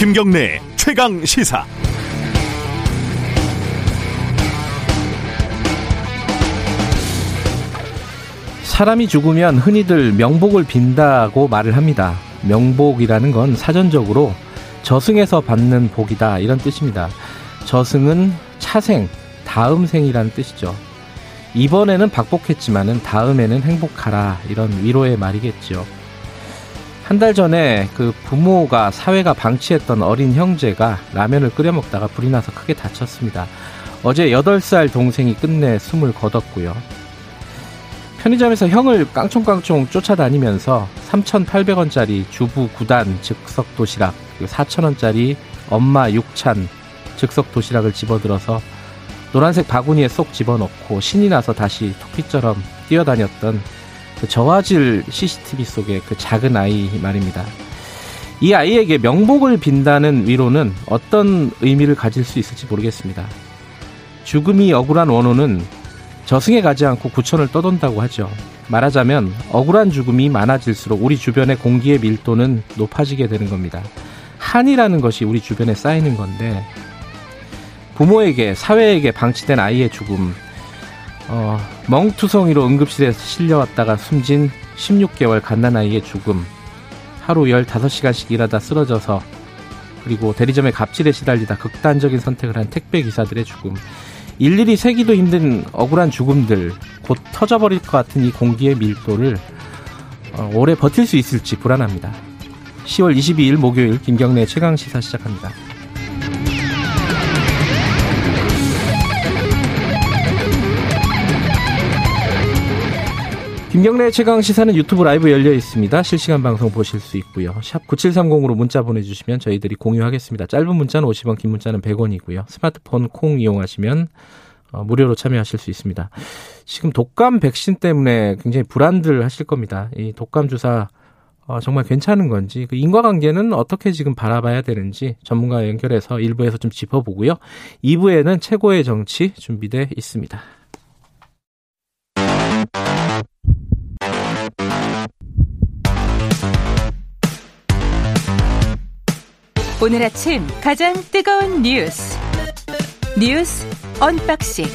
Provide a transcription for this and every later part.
김경래 최강 시사. 사람이 죽으면 흔히들 명복을 빈다고 말을 합니다. 명복이라는 건 사전적으로 저승에서 받는 복이다 이런 뜻입니다. 저승은 차생, 다음 생이라는 뜻이죠. 이번에는 박복했지만은 다음에는 행복하라 이런 위로의 말이겠죠. 한 달 전에 그 부모가 사회가 방치했던 어린 형제가 라면을 끓여 먹다가 불이 나서 크게 다쳤습니다. 어제 8살 동생이 끝내 숨을 거뒀고요. 편의점에서 형을 깡총깡총 쫓아다니면서 3,800원짜리 주부 9단 즉석 도시락, 4,000원짜리 엄마 6찬 즉석 도시락을 집어들어서 노란색 바구니에 쏙 집어넣고 신이 나서 다시 토끼처럼 뛰어다녔던 그 저화질 CCTV 속의 그 작은 아이 말입니다. 이 아이에게 명복을 빈다는 위로는 어떤 의미를 가질 수 있을지 모르겠습니다. 죽음이 억울한 원호는 저승에 가지 않고 구천을 떠돈다고 하죠. 말하자면 억울한 죽음이 많아질수록 우리 주변의 공기의 밀도는 높아지게 되는 겁니다. 한이라는 것이 우리 주변에 쌓이는 건데 부모에게 사회에게 방치된 아이의 죽음 어, 멍투성이로 응급실에 실려왔다가 숨진 16개월 갓난아이의 죽음 하루 15시간씩 일하다 쓰러져서 그리고 대리점의 갑질에 시달리다 극단적인 선택을 한 택배 기사들의 죽음 일일이 세기도 힘든 억울한 죽음들 곧 터져버릴 것 같은 이 공기의 밀도를 어, 오래 버틸 수 있을지 불안합니다. 10월 22일 목요일 김경래 최강 시사 시작합니다. 김경래 최강 시사는 유튜브 라이브 열려 있습니다. 실시간 방송 보실 수 있고요. 샵 9730으로 문자 보내주시면 저희들이 공유하겠습니다. 짧은 문자는 50원, 긴 문자는 100원이고요. 스마트폰 콩 이용하시면 어, 무료로 참여하실 수 있습니다. 지금 독감 백신 때문에 굉장히 불안들 하실 겁니다. 이 독감 주사 어, 정말 괜찮은 건지 그 인과관계는 어떻게 지금 바라봐야 되는지 전문가 연결해서 1부에서 좀 짚어보고요. 2부에는 최고의 정치 준비돼 있습니다. 오늘 아침 가장 뜨거운 뉴스 뉴스 언박싱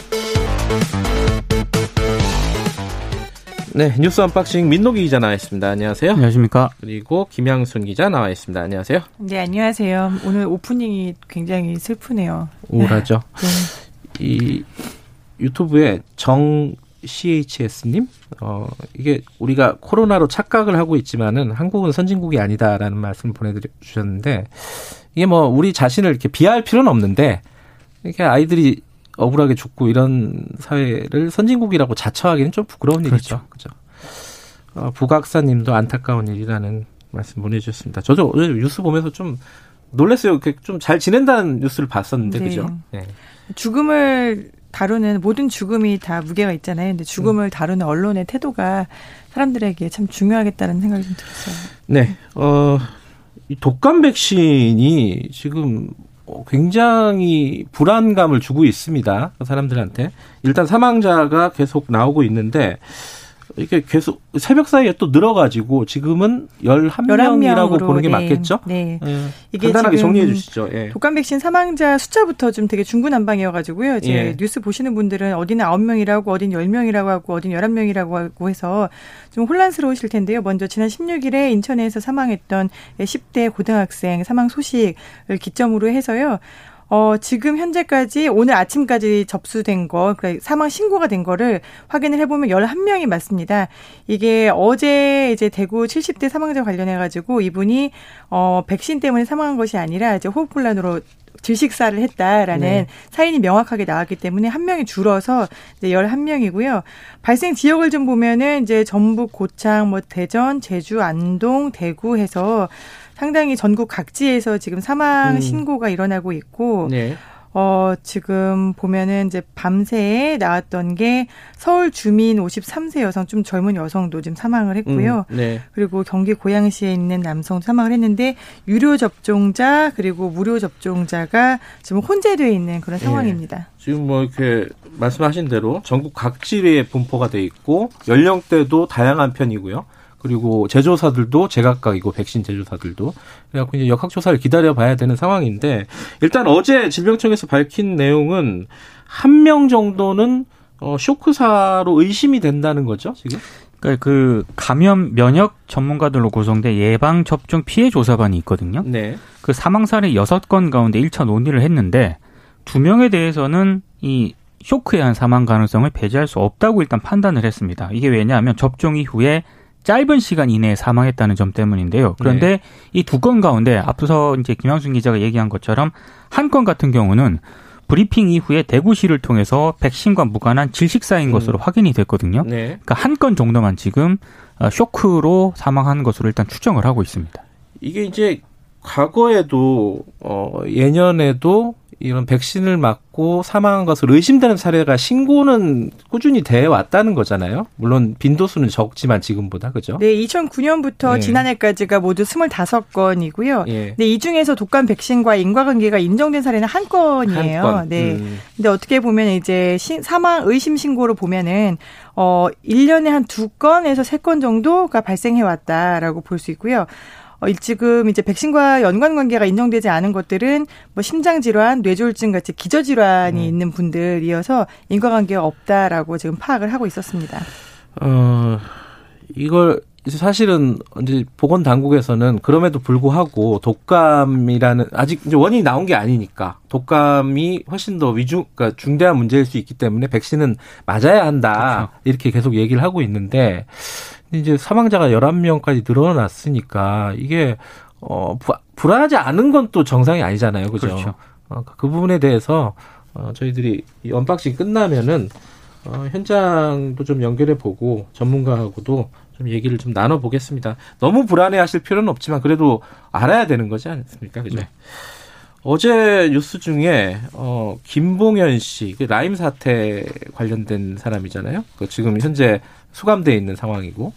네 뉴스 unboxing 민노기 기자 나와 있습니다. 안녕하세요. 안녕하십니까. 그리고 김양순 기자 나와 있습니다. 안녕하세요. 네 안녕하세요. 오늘 오프닝이 굉장히 슬프네요. 우울하죠. 네. 이 유튜브에 정 CHS님, 어, 이게 우리가 코로나로 착각을 하고 있지만은 한국은 선진국이 아니다라는 말씀을 보내주셨는데, 이게 뭐 우리 자신을 이렇게 비하할 필요는 없는데, 이렇게 아이들이 억울하게 죽고 이런 사회를 선진국이라고 자처하기는 좀 부끄러운 그렇죠. 일이죠. 그죠. 어, 부각사님도 안타까운 일이라는 말씀 보내주셨습니다. 저도 오늘 뉴스 보면서 좀 놀랐어요. 이렇게 좀잘 지낸다는 뉴스를 봤었는데, 네. 그죠? 네. 죽음을 다루는 모든 죽음이 다 무게가 있잖아요. 근데 죽음을 다루는 언론의 태도가 사람들에게 참 중요하겠다는 생각이 좀 들었어요. 네. 어, 이 독감 백신이 지금 굉장히 불안감을 주고 있습니다. 사람들한테. 일단 사망자가 계속 나오고 있는데 이게 계속 새벽 사이에 또 늘어가지고 지금은 11명이라고 보는 게 네. 맞겠죠? 네. 네. 이게 간단하게 정리해 주시죠. 예. 독감 백신 사망자 숫자부터 좀 되게 중구난방이어 가지고요. 이제 예. 뉴스 보시는 분들은 어디는 9명이라고 어디는 10명이라고 하고 어디는 11명이라고 하고 해서 좀 혼란스러우실 텐데요. 먼저 지난 16일에 인천에서 사망했던 10대 고등학생 사망 소식을 기점으로 해서요. 어, 지금 현재까지 오늘 아침까지 접수된 거, 그러니까 사망 신고가 된 거를 확인을 해보면 11명이 맞습니다. 이게 어제 이제 대구 70대 사망자 관련해가지고 이분이, 어, 백신 때문에 사망한 것이 아니라 이제 호흡곤란으로 질식사를 했다라는 네. 사인이 명확하게 나왔기 때문에 한 명이 줄어서 이제 11명이고요. 발생 지역을 좀 보면은 이제 전북, 고창, 뭐 대전, 제주, 안동, 대구 해서 상당히 전국 각지에서 지금 사망 음. 신고가 일어나고 있고 네. 어, 지금 보면은 이제 밤새 나왔던 게 서울 주민 53세 여성 좀 젊은 여성도 지금 사망을 했고요. 음, 네. 그리고 경기 고양시에 있는 남성 사망을 했는데 유료 접종자 그리고 무료 접종자가 지금 혼재되어 있는 그런 예. 상황입니다. 네. 지금 뭐 이렇게 말씀하신 대로 전국 각지에 분포가 돼 있고 연령대도 다양한 편이고요. 그리고 제조사들도 제각각이고 백신 제조사들도 그래갖고 이제 역학조사를 기다려봐야 되는 상황인데 일단 어제 질병청에서 밝힌 내용은 한 명 정도는 어 쇼크사로 의심이 된다는 거죠 지금? 그러니까 그 감염 면역 전문가들로 구성된 예방 접종 피해 조사반이 있거든요. 네. 그 사망 사례 여섯 건 가운데 1차 논의를 했는데 두 명에 대해서는 이 쇼크에 한 사망 가능성을 배제할 수 없다고 일단 판단을 했습니다. 이게 왜냐하면 접종 이후에 짧은 시간 이내에 사망했다는 점 때문인데요. 그런데 네. 이두 건 가운데 앞서 이제 김양순 기자가 얘기한 것처럼 한 건 같은 경우는 브리핑 이후에 대구시를 통해서 백신과 무관한 질식사인 음. 것으로 확인이 됐거든요. 네. 그러니까 한 건 정도만 지금 어, 쇼크로 사망한 것으로 일단 추정을 하고 있습니다. 이게 이제 과거에도 어 예년에도 이런 백신을 맞고 사망한 것으로 의심되는 사례가 신고는 꾸준히 돼 왔다는 거잖아요. 물론 빈도수는 적지만 지금보다 그죠? 네, 2009년부터 네. 지난해까지가 모두 25건이고요. 예. 근데 이 중에서 독감 백신과 인과관계가 인정된 사례는 한 건이에요. 한 건. 네. 음. 근데 어떻게 보면 이제 사망 의심 신고로 보면은 어 1년에 한 두 건에서 세 건 정도가 발생해 왔다라고 볼 수 있고요. 어, 지금 이제 백신과 연관 관계가 인정되지 않은 것들은 뭐 심장 질환, 뇌졸중 같이 기저 질환이 음. 있는 분들이어서 인과관계가 없다라고 지금 파악을 하고 있었습니다. 어 이걸 사실은 이제 보건 당국에서는 그럼에도 불구하고 독감이라는 아직 이제 원인이 나온 게 아니니까 독감이 훨씬 더 위중 그러니까 중대한 문제일 수 있기 때문에 백신은 맞아야 한다 그렇죠. 이렇게 계속 얘기를 하고 있는데 이제 사망자가 11명까지 늘어났으니까 이게 어 불안하지 않은 건 또 정상이 아니잖아요. 그죠? 그렇죠. 어, 그 부분에 대해서 어 저희들이 이 unboxing 끝나면은 어 현장도 좀 연결해 보고 전문가하고도 좀 얘기를 좀 나눠 보겠습니다. 너무 불안해 하실 필요는 없지만 그래도 알아야 되는 거지 않습니까? 그죠? 네. 어제 뉴스 중에 어 김봉현 씨, 그 라임 사태 관련된 사람이잖아요. 그 지금 현재 수감돼 있는 상황이고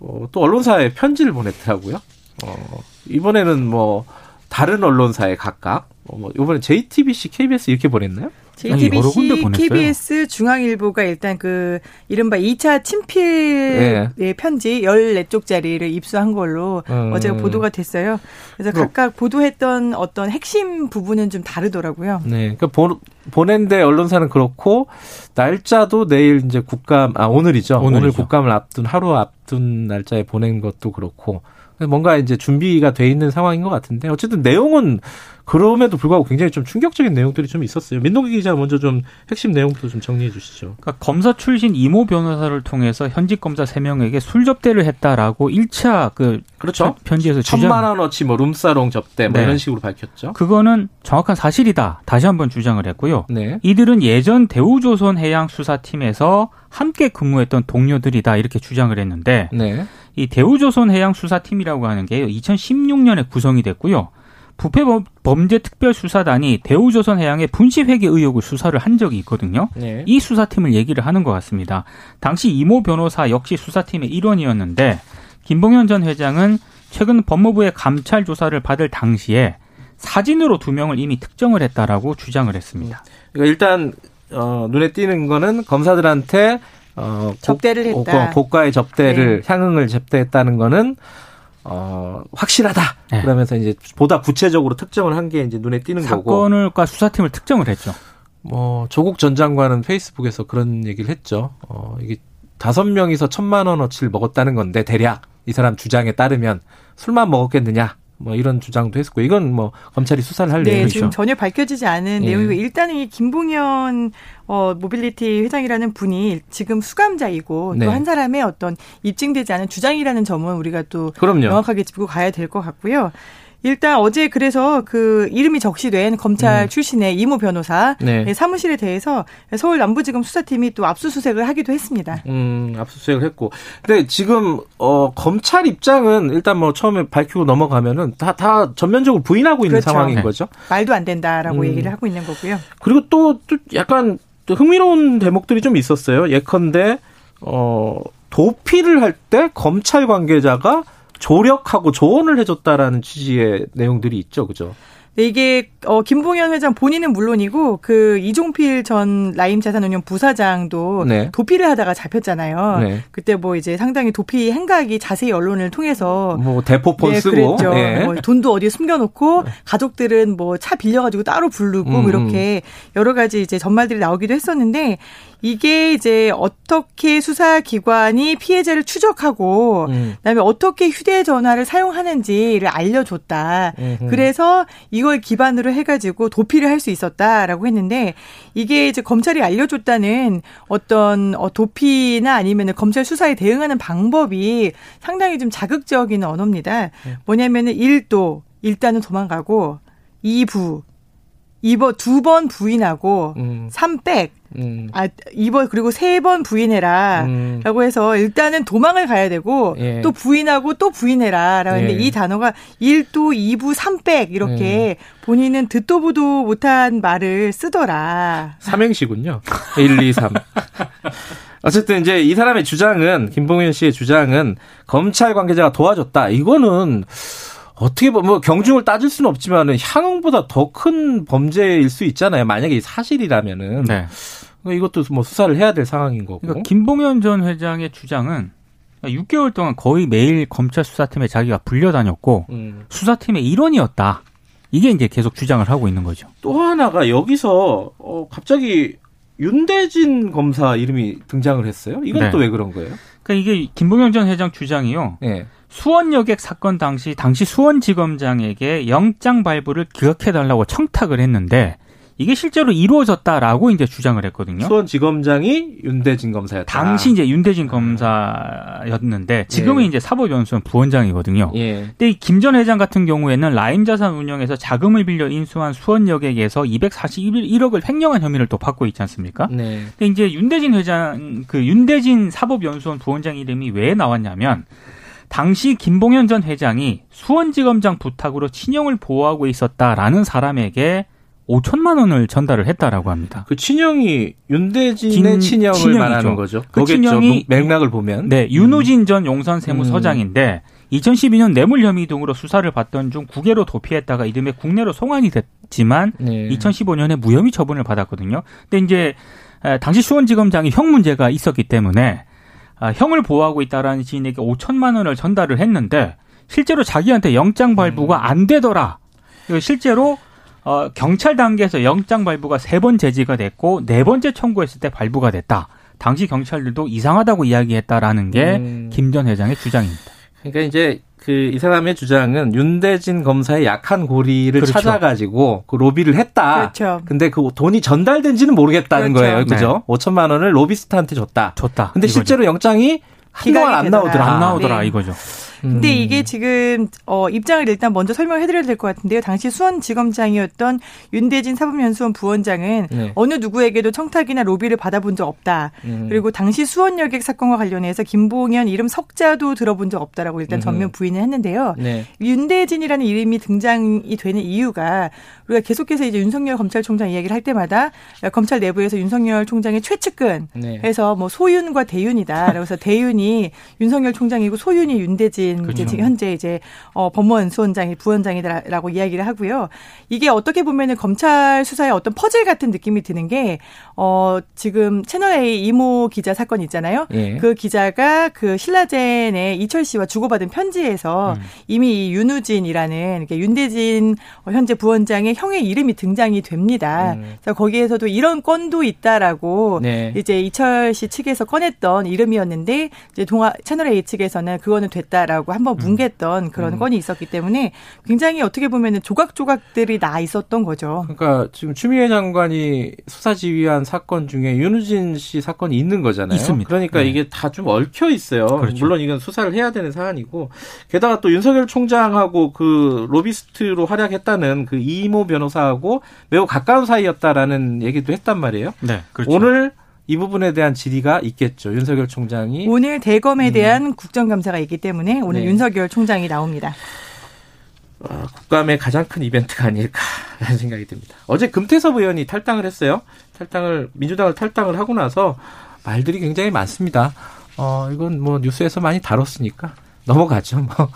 어, 또 언론사에 편지를 보냈더라고요. 어, 이번에는 뭐 다른 언론사에 각각 어, 뭐 이번에 JTBC, KBS 이렇게 보냈나요? JTBC, KBS, 중앙일보가 일단 그 이른바 2차 친필의 네. 편지 14쪽짜리를 입수한 걸로 음. 어제 보도가 됐어요. 그래서 그 각각 보도했던 어떤 핵심 부분은 좀 다르더라고요. 네. 그러니까 보, 보낸데 언론사는 그렇고 날짜도 내일 이제 국감 아 오늘이죠. 오늘이죠. 오늘 국감을 앞둔 하루 앞둔 날짜에 보낸 것도 그렇고 뭔가 이제 준비가 돼 있는 상황인 것 같은데 어쨌든 내용은 그럼에도 불구하고 굉장히 좀 충격적인 내용들이 좀 있었어요. 민동기 기자 먼저 좀 핵심 내용부터 좀 정리해 주시죠. 그러니까 검사 출신 이모 변호사를 통해서 현직 검사 3명에게 술 접대를 했다라고 1차 그 그렇죠. 편지에서 천만 원어치 뭐 룸사롱 접대 뭐 네. 이런 식으로 밝혔죠. 그거는 정확한 사실이다. 다시 한번 주장을 했고요. 네. 이들은 예전 대우조선 해양 수사팀에서 함께 근무했던 동료들이다 이렇게 주장을 했는데 네. 이 대우조선 해양 수사팀이라고 하는 게 2016년에 구성이 됐고요. 부패 범죄 특별수사단이 대우조선 해양의 분식회계 의혹을 수사를 한 적이 있거든요. 네. 이 수사팀을 얘기를 하는 것 같습니다. 당시 이모 변호사 역시 수사팀의 일원이었는데 김봉현 전 회장은 최근 법무부의 감찰 조사를 받을 당시에 사진으로 두 명을 이미 특정을 했다라고 주장을 했습니다. 그러니까 일단 어, 눈에 띄는 거는 검사들한테 어, 접대를 했다. 고, 가의 접대를 네. 향응을 접대했다는 거는 어, 확실하다. 네. 그러면서 이제 보다 구체적으로 특정을 한 게 이제 눈에 띄는 사건을 거고. 사건과 수사팀을 특정을 했죠. 뭐 조국 전 장관은 페이스북에서 그런 얘기를 했죠. 어, 이게 다섯 명이서 천만 원어치를 먹었다는 건데 대략 이 사람 주장에 따르면 술만 먹었겠느냐. 뭐 이런 주장도 했었고 이건 뭐 검찰이 수사를 할 네, 내용이죠. 지금 전혀 밝혀지지 않은 예. 내용이고 일단은 이 김봉현 어 모빌리티 회장이라는 분이 지금 수감자이고 네. 또한 사람의 어떤 입증되지 않은 주장이라는 점은 우리가 또 그럼요. 명확하게 짚고 가야 될 것 같고요. 일단 어제 그래서 그 이름이 적시된 검찰 음. 출신의 이모 변호사 네. 사무실에 대해서 서울 남부지검 수사팀이 또 압수수색을 하기도 했습니다. 음, 압수수색을 했고. 근데 지금 어 검찰 입장은 일단 뭐 처음에 밝히고 넘어가면은 다 다 전면적으로 부인하고 있는 그렇죠. 상황인 네. 거죠. 말도 안 된다라고 음. 얘기를 하고 있는 거고요. 그리고 또, 또 약간 흥미로운 대목들이 좀 있었어요. 예컨대 어 도피를 할 때 검찰 관계자가 조력하고 조언을 해줬다라는 취지의 내용들이 있죠, 그죠? 네, 이게 어 김봉현 회장 본인은 물론이고 그 이종필 전 라임 자산운용 부사장도 네. 도피를 하다가 잡혔잖아요. 네. 그때 뭐 이제 상당히 도피 행각이 자세히 언론을 통해서 뭐 대포폰 네, 쓰고 그랬죠. 네. 뭐 돈도 어디에 숨겨놓고 네. 가족들은 뭐 차 빌려가지고 따로 부르고 음, 음. 이렇게 여러 가지 이제 전말들이 나오기도 했었는데 이게 이제 어떻게 수사기관이 피해자를 추적하고 음. 그다음에 어떻게 휴대전화를 사용하는지를 알려줬다. 음흠. 그래서 이걸 기반으로 해가지고 도피를 할 수 있었다라고 했는데 이게 이제 검찰이 알려줬다는 어떤 어, 도피나 아니면 검찰 수사에 대응하는 방법이 상당히 좀 자극적인 언어입니다. 네. 뭐냐면은 1도 일단은 도망가고 2부 2번 두 번 부인하고 음. 3백 음. 아, 이번 그리고 세 번 부인해라. 음. 라고 해서 일단은 도망을 가야 되고 예. 또 부인하고 또 부인해라. 라고 했는데 예. 이 단어가 1도 2부 3백 이렇게 음. 본인은 듣도 보도 못한 말을 쓰더라. 삼행시군요. 1, 2, 3. 어쨌든 이제 이 사람의 주장은 김봉현 씨의 주장은 검찰 관계자가 도와줬다. 이거는 어떻게 보면 뭐 경중을 따질 수는 없지만은 향응보다 더 큰 범죄일 수 있잖아요. 만약에 사실이라면은. 네. 이것도 뭐 수사를 해야 될 상황인 거고. 그러니까 김봉현 전 회장의 주장은 6개월 동안 거의 매일 검찰 수사팀에 자기가 불려다녔고 음. 수사팀의 일원이었다. 이게 이제 계속 주장을 하고 있는 거죠. 또 하나가 여기서 어 갑자기 윤대진 검사 이름이 등장을 했어요. 이건 네. 또왜 그런 거예요? 그러니까 이게 김봉현 전 회장 주장이요. 네. 수원 여객 사건 당시 당시 수원지검장에게 영장 발부를 기각해달라고 청탁을 했는데 이게 실제로 이루어졌다라고 이제 주장을 했거든요. 수원지검장이 윤대진 검사였다. 당시 이제 윤대진 검사였는데 지금은 예. 이제 사법연수원 부원장이거든요. 예. 근데 이김전 회장 같은 경우에는 라임 자산 운영에서 자금을 빌려 인수한 수원여객에서 241억을 횡령한 혐의를 또 받고 있지 않습니까? 네. 근데 이제 윤대진 회장 그 윤대진 사법연수원 부원장 이름이 왜 나왔냐면 당시 김봉현 전 회장이 수원지검장 부탁으로 친형을 보호하고 있었다라는 사람에게 5천만 원을 전달을 했다라고 합니다. 그 친형이 윤대진의 친형을 친형이죠. 말하는 거죠. 그 친형이 맥락을 보면 네 윤우진 전 용산 세무서장인데 음. 2012년 뇌물 혐의 등으로 수사를 받던 중 국외로 도피했다가 이듬해 국내로 송환이 됐지만 네. 2015년에 무혐의 처분을 받았거든요. 근데 이제 당시 수원지검장이 형 문제가 있었기 때문에 아, 형을 보호하고 있다라는 지인에게 5천만 원을 전달을 했는데 실제로 자기한테 영장 발부가 음. 안 되더라. 실제로 어, 경찰 단계에서 영장 발부가 세 번 제지가 됐고 네 번째 청구했을 때 발부가 됐다. 당시 경찰들도 이상하다고 이야기했다라는 게 김전 음. 회장의 주장입니다. 그러니까 이제 그 이 사람의 주장은 윤대진 검사의 약한 고리를 그렇죠. 찾아가지고 그 로비를 했다. 그렇죠. 근데 그 돈이 전달된지는 모르겠다는 그렇죠. 거예요. 그죠? 네. 5천만 원을 로비스트한테 줬다. 줬다. 근데 이거죠. 실제로 영장이 한동안 안 나오더라. 안 나오더라 네. 이거죠. 근데 음. 이게 지금 어 입장을 일단 먼저 설명해 드려야 될 것 같은데요. 당시 수원지검장이었던 윤대진 사법연수원 부원장은 네. 어느 누구에게도 청탁이나 로비를 받아본 적 없다. 음. 그리고 당시 수원 여객 사건과 관련해서 김봉현 이름 석자도 들어본 적 없다라고 일단 전면 부인을 했는데요. 네. 윤대진이라는 이름이 등장이 되는 이유가 우리가 계속해서 이제 윤석열 검찰총장 이야기를 할 때마다 검찰 내부에서 윤석열 총장의 최측근 네. 해서 뭐 소윤과 대윤이다. 그래서 대윤이 윤석열 총장이고 소윤이 윤대진 김 그렇죠. 이제 현재 이제 어 법무원 수원장이 부원장이다라고 이야기를 하고요. 이게 어떻게 보면은 검찰 수사의 어떤 퍼즐 같은 느낌이 드는 게 어 지금 채널 A 이모 기자 사건 있잖아요. 예. 그 기자가 그 신라젠의 이철 씨와 주고받은 편지에서 음. 이미 윤우진이라는 윤대진 현재 부원장의 형의 이름이 등장이 됩니다. 음. 그래서 거기에서도 이런 건도 있다라고 네. 이제 이철 씨 측에서 꺼냈던 이름이었는데 이제 동아 채널 A 측에서는 그거는 됐다라고 아니냐라고 한번 음. 뭉갰던 그런 음. 건이 있었기 때문에 굉장히 어떻게 보면 조각조각들이 나 있었던 거죠. 그러니까 지금 추미애 장관이 수사 지휘한 사건 중에 윤우진 씨 사건이 있는 거잖아요. 있습니다. 그러니까 네. 이게 다 좀 얽혀 있어요. 그렇죠. 물론 이건 수사를 해야 되는 사안이고 게다가 또 윤석열 총장하고 그 로비스트로 활약했다는 그 이모 변호사하고 매우 가까운 사이였다라는 얘기도 했단 말이에요. 네, 그렇죠. 오늘 이 부분에 대한 질의가 있겠죠. 윤석열 총장이 오늘 대검에 음. 대한 국정감사가 있기 때문에 오늘 네. 윤석열 총장이 나옵니다. 어, 국감의 가장 큰 이벤트가 아닐까라는 생각이 듭니다. 어제 금태섭 의원이 탈당을 했어요. 탈당을 민주당을 탈당을 하고 나서 말들이 굉장히 많습니다. 어, 이건 뭐 뉴스에서 많이 다뤘으니까 넘어가죠. 뭐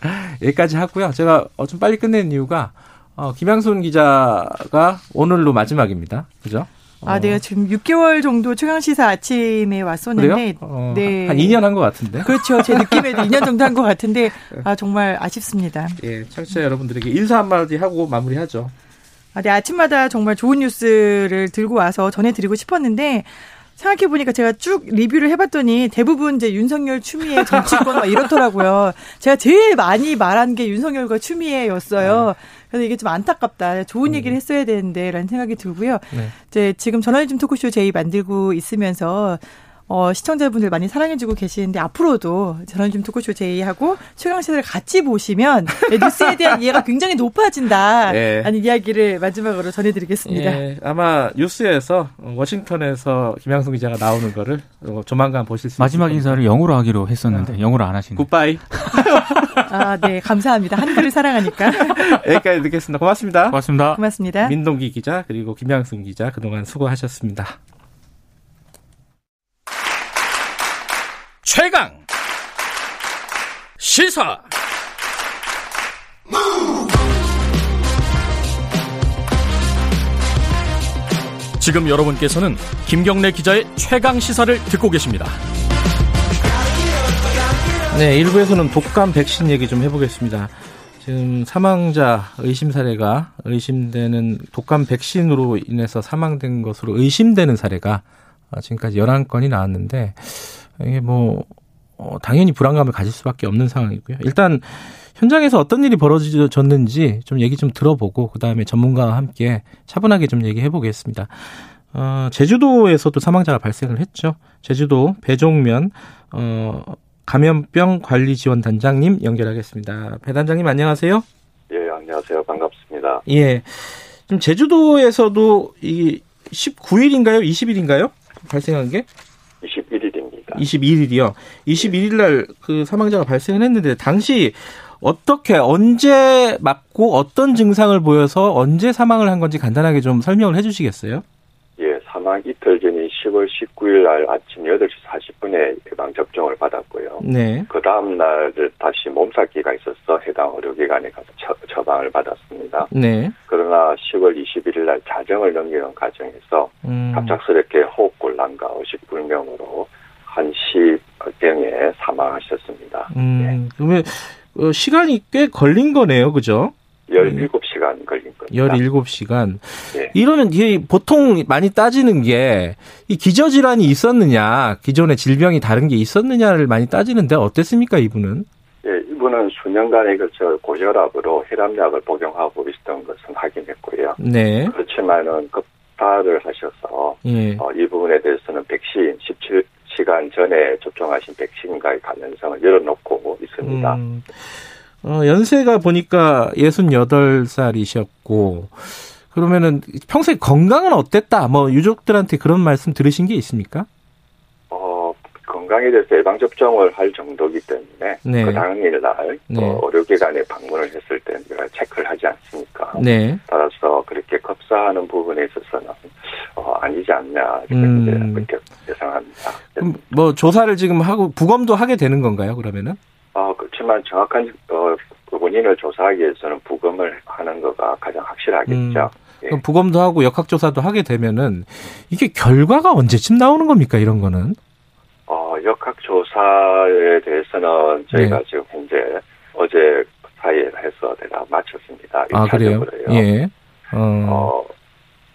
여기까지 하고요. 제가 어, 좀 빨리 끝낸 이유가 어, 김양순 기자가 오늘로 마지막입니다. 그죠? 아, 내가 네. 지금 6개월 정도 최강시사 아침에 왔었는데, 어, 네. 한 2년 한 것 같은데? 그렇죠. 제 느낌에도 2년 정도 한 것 같은데, 아, 정말 아쉽습니다. 예, 청취자 여러분들에게 인사 한마디 하고 마무리하죠. 아, 네, 아침마다 정말 좋은 뉴스를 들고 와서 전해드리고 싶었는데, 생각해보니까 제가 쭉 리뷰를 해봤더니 대부분 이제 윤석열 추미애 정치권 막 이렇더라고요. 제가 제일 많이 말한 게 윤석열과 추미애였어요. 그래서 이게 좀 안타깝다. 좋은 음. 얘기를 했어야 되는데라는 생각이 들고요. 네. 이제 지금 저널리즘 토크쇼 제이 만들고 있으면서 어, 시청자분들 많이 사랑해주고 계시는데 앞으로도 저는 좀 토크쇼 제이하고 최강시사를 같이 보시면 뉴스에 대한 이해가 굉장히 높아진다. 네. 라는 이야기를 마지막으로 전해드리겠습니다. 예, 아마 뉴스에서 워싱턴에서 김양성 기자가 나오는 거를 조만간 보실 수 마지막 인사를 영어로 하기로 했었는데 아. 영어로 안 하시네. 굿바이. 아, 네. 감사합니다. 한글을 사랑하니까. 여기까지 듣겠습니다. 고맙습니다. 고맙습니다. 고맙습니다. 민동기 기자 그리고 김양승 기자 그동안 수고하셨습니다. 최강 시사 지금 여러분께서는 김경래 기자의 최강 시사를 듣고 계십니다. 네, 1부에서는 독감 백신 얘기 좀 해보겠습니다. 지금 사망자 의심 사례가 의심되는 독감 백신으로 인해서 사망된 것으로 의심되는 사례가 지금까지 11건이 나왔는데 이게 뭐 어, 당연히 불안감을 가질 수밖에 없는 상황이고요. 일단 현장에서 어떤 일이 벌어졌는지 좀 얘기 좀 들어보고 그 다음에 전문가와 함께 차분하게 좀 얘기해 보겠습니다. 어, 제주도에서도 사망자가 발생을 했죠. 제주도 배종면 어, 감염병 관리 지원 단장님 연결하겠습니다. 배 단장님 안녕하세요. 예, 안녕하세요. 반갑습니다. 예. 지금 제주도에서도 이 19일인가요? 20일인가요? 발생한 게? 21일 입니다. 21일이요. 21일 날 그 사망자가 발생을 했는데 당시 어떻게 언제 맞고 어떤 증상을 보여서 언제 사망을 한 건지 간단하게 좀 설명을 해 주시겠어요? 예, 사망 이틀 전인 10월 19일 날 아침 8시 40분에 예방 접종을 받았고요. 네. 그 다음 날 다시 몸살기가 있어서 해당 의료기관에 가서 처, 방을 받았습니다. 네. 그러나 10월 21일 날 자정을 넘기는 과정에서 음. 갑작스럽게 호흡곤란과 의식불명으로 한 시병에 사망하셨습니다. 음, 네. 그러면 어, 시간이 꽤 걸린 거네요, 그죠? 17시간 걸린 겁니다. 17시간. 네. 이러면 이게 보통 많이 따지는 게 이 기저질환이 있었느냐, 기존의 질병이 다른 게 있었느냐를 많이 따지는데 어땠습니까, 이분은? 예, 이분은 수년간에 걸쳐 고혈압으로 혈압약을 복용하고 있었던 것은 확인했고요. 네. 그렇지만은 급파를 하셔서 예. 어, 이 부분에 대해서는 백신 17 시간 전에 접종하신 백신과의 가능성을 열어놓고 있습니다. 음. 어, 연세가 보니까 68살이셨고, 그러면은 평소에 건강은 어땠다? 뭐 유족들한테 그런 말씀 들으신 게 있습니까? 어, 건강에 대해서 예방접종을 할 정도기 때문에 네. 그 당일 날 네. 어, 의료기관에 방문을 했을 때 우리가 체크를 하지 않습니까? 네. 따라서 그렇게 급사하는 부분에 있어서는 어, 아니지 않냐 이렇게 음. 그렇게 예상합니다. 그럼 뭐 조사를 지금 하고 부검도 하게 되는 건가요? 그러면은? 어, 그렇지만 정확한 어, 원인을 조사하기 위해서는 부검을 하는 거가 가장 확실하겠죠. 음, 예. 부검도 하고 역학조사도 하게 되면은 이게 결과가 언제쯤 나오는 겁니까 이런 거는? 어, 역학조사에 대해서는 저희가 네. 지금 현재 어제 사이에 해서 내가 마쳤습니다. 아 그래요? 예. 어. 어.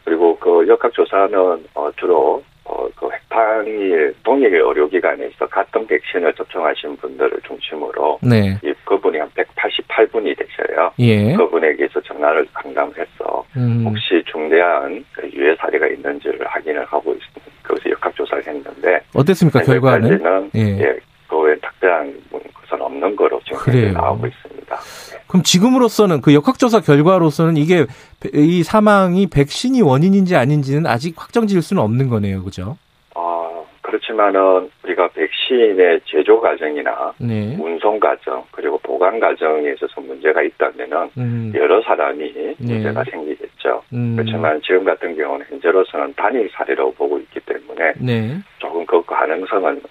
그리고 그 역학조사는 어, 주로 어, 그 획탕일 동일 의료기관에서 같은 백신을 접종하신 분들을 중심으로 네. 이 그분이 한 188분이 되셔요. 예. 그분에게서 전화를 상담해서 음. 혹시 중대한 그 유해 사례가 있는지를 확인을 하고 있습니다. 그것을 역학조사를 했는데 어땠습니까 결과는? 예. 예. 그외 특별한 것은 없는 거로 지금 나오고 있습니다. 네. 그럼 지금으로서는 그 역학조사 결과로서는 이게 이 사망이 백신이 원인인지 아닌지는 아직 확정 지을 수는 없는 거네요, 그죠? 그렇지만은 우리가 백신의 제조 과정이나 네. 운송 과정 그리고 보관 과정에 있어서 문제가 있다면은 음. 여러 사람이 네. 문제가 생기겠죠. 음. 그렇지만 지금 같은 경우는 현재로서는 단일 사례라고 보고 있기 때문에 네. 조금 그 가능성은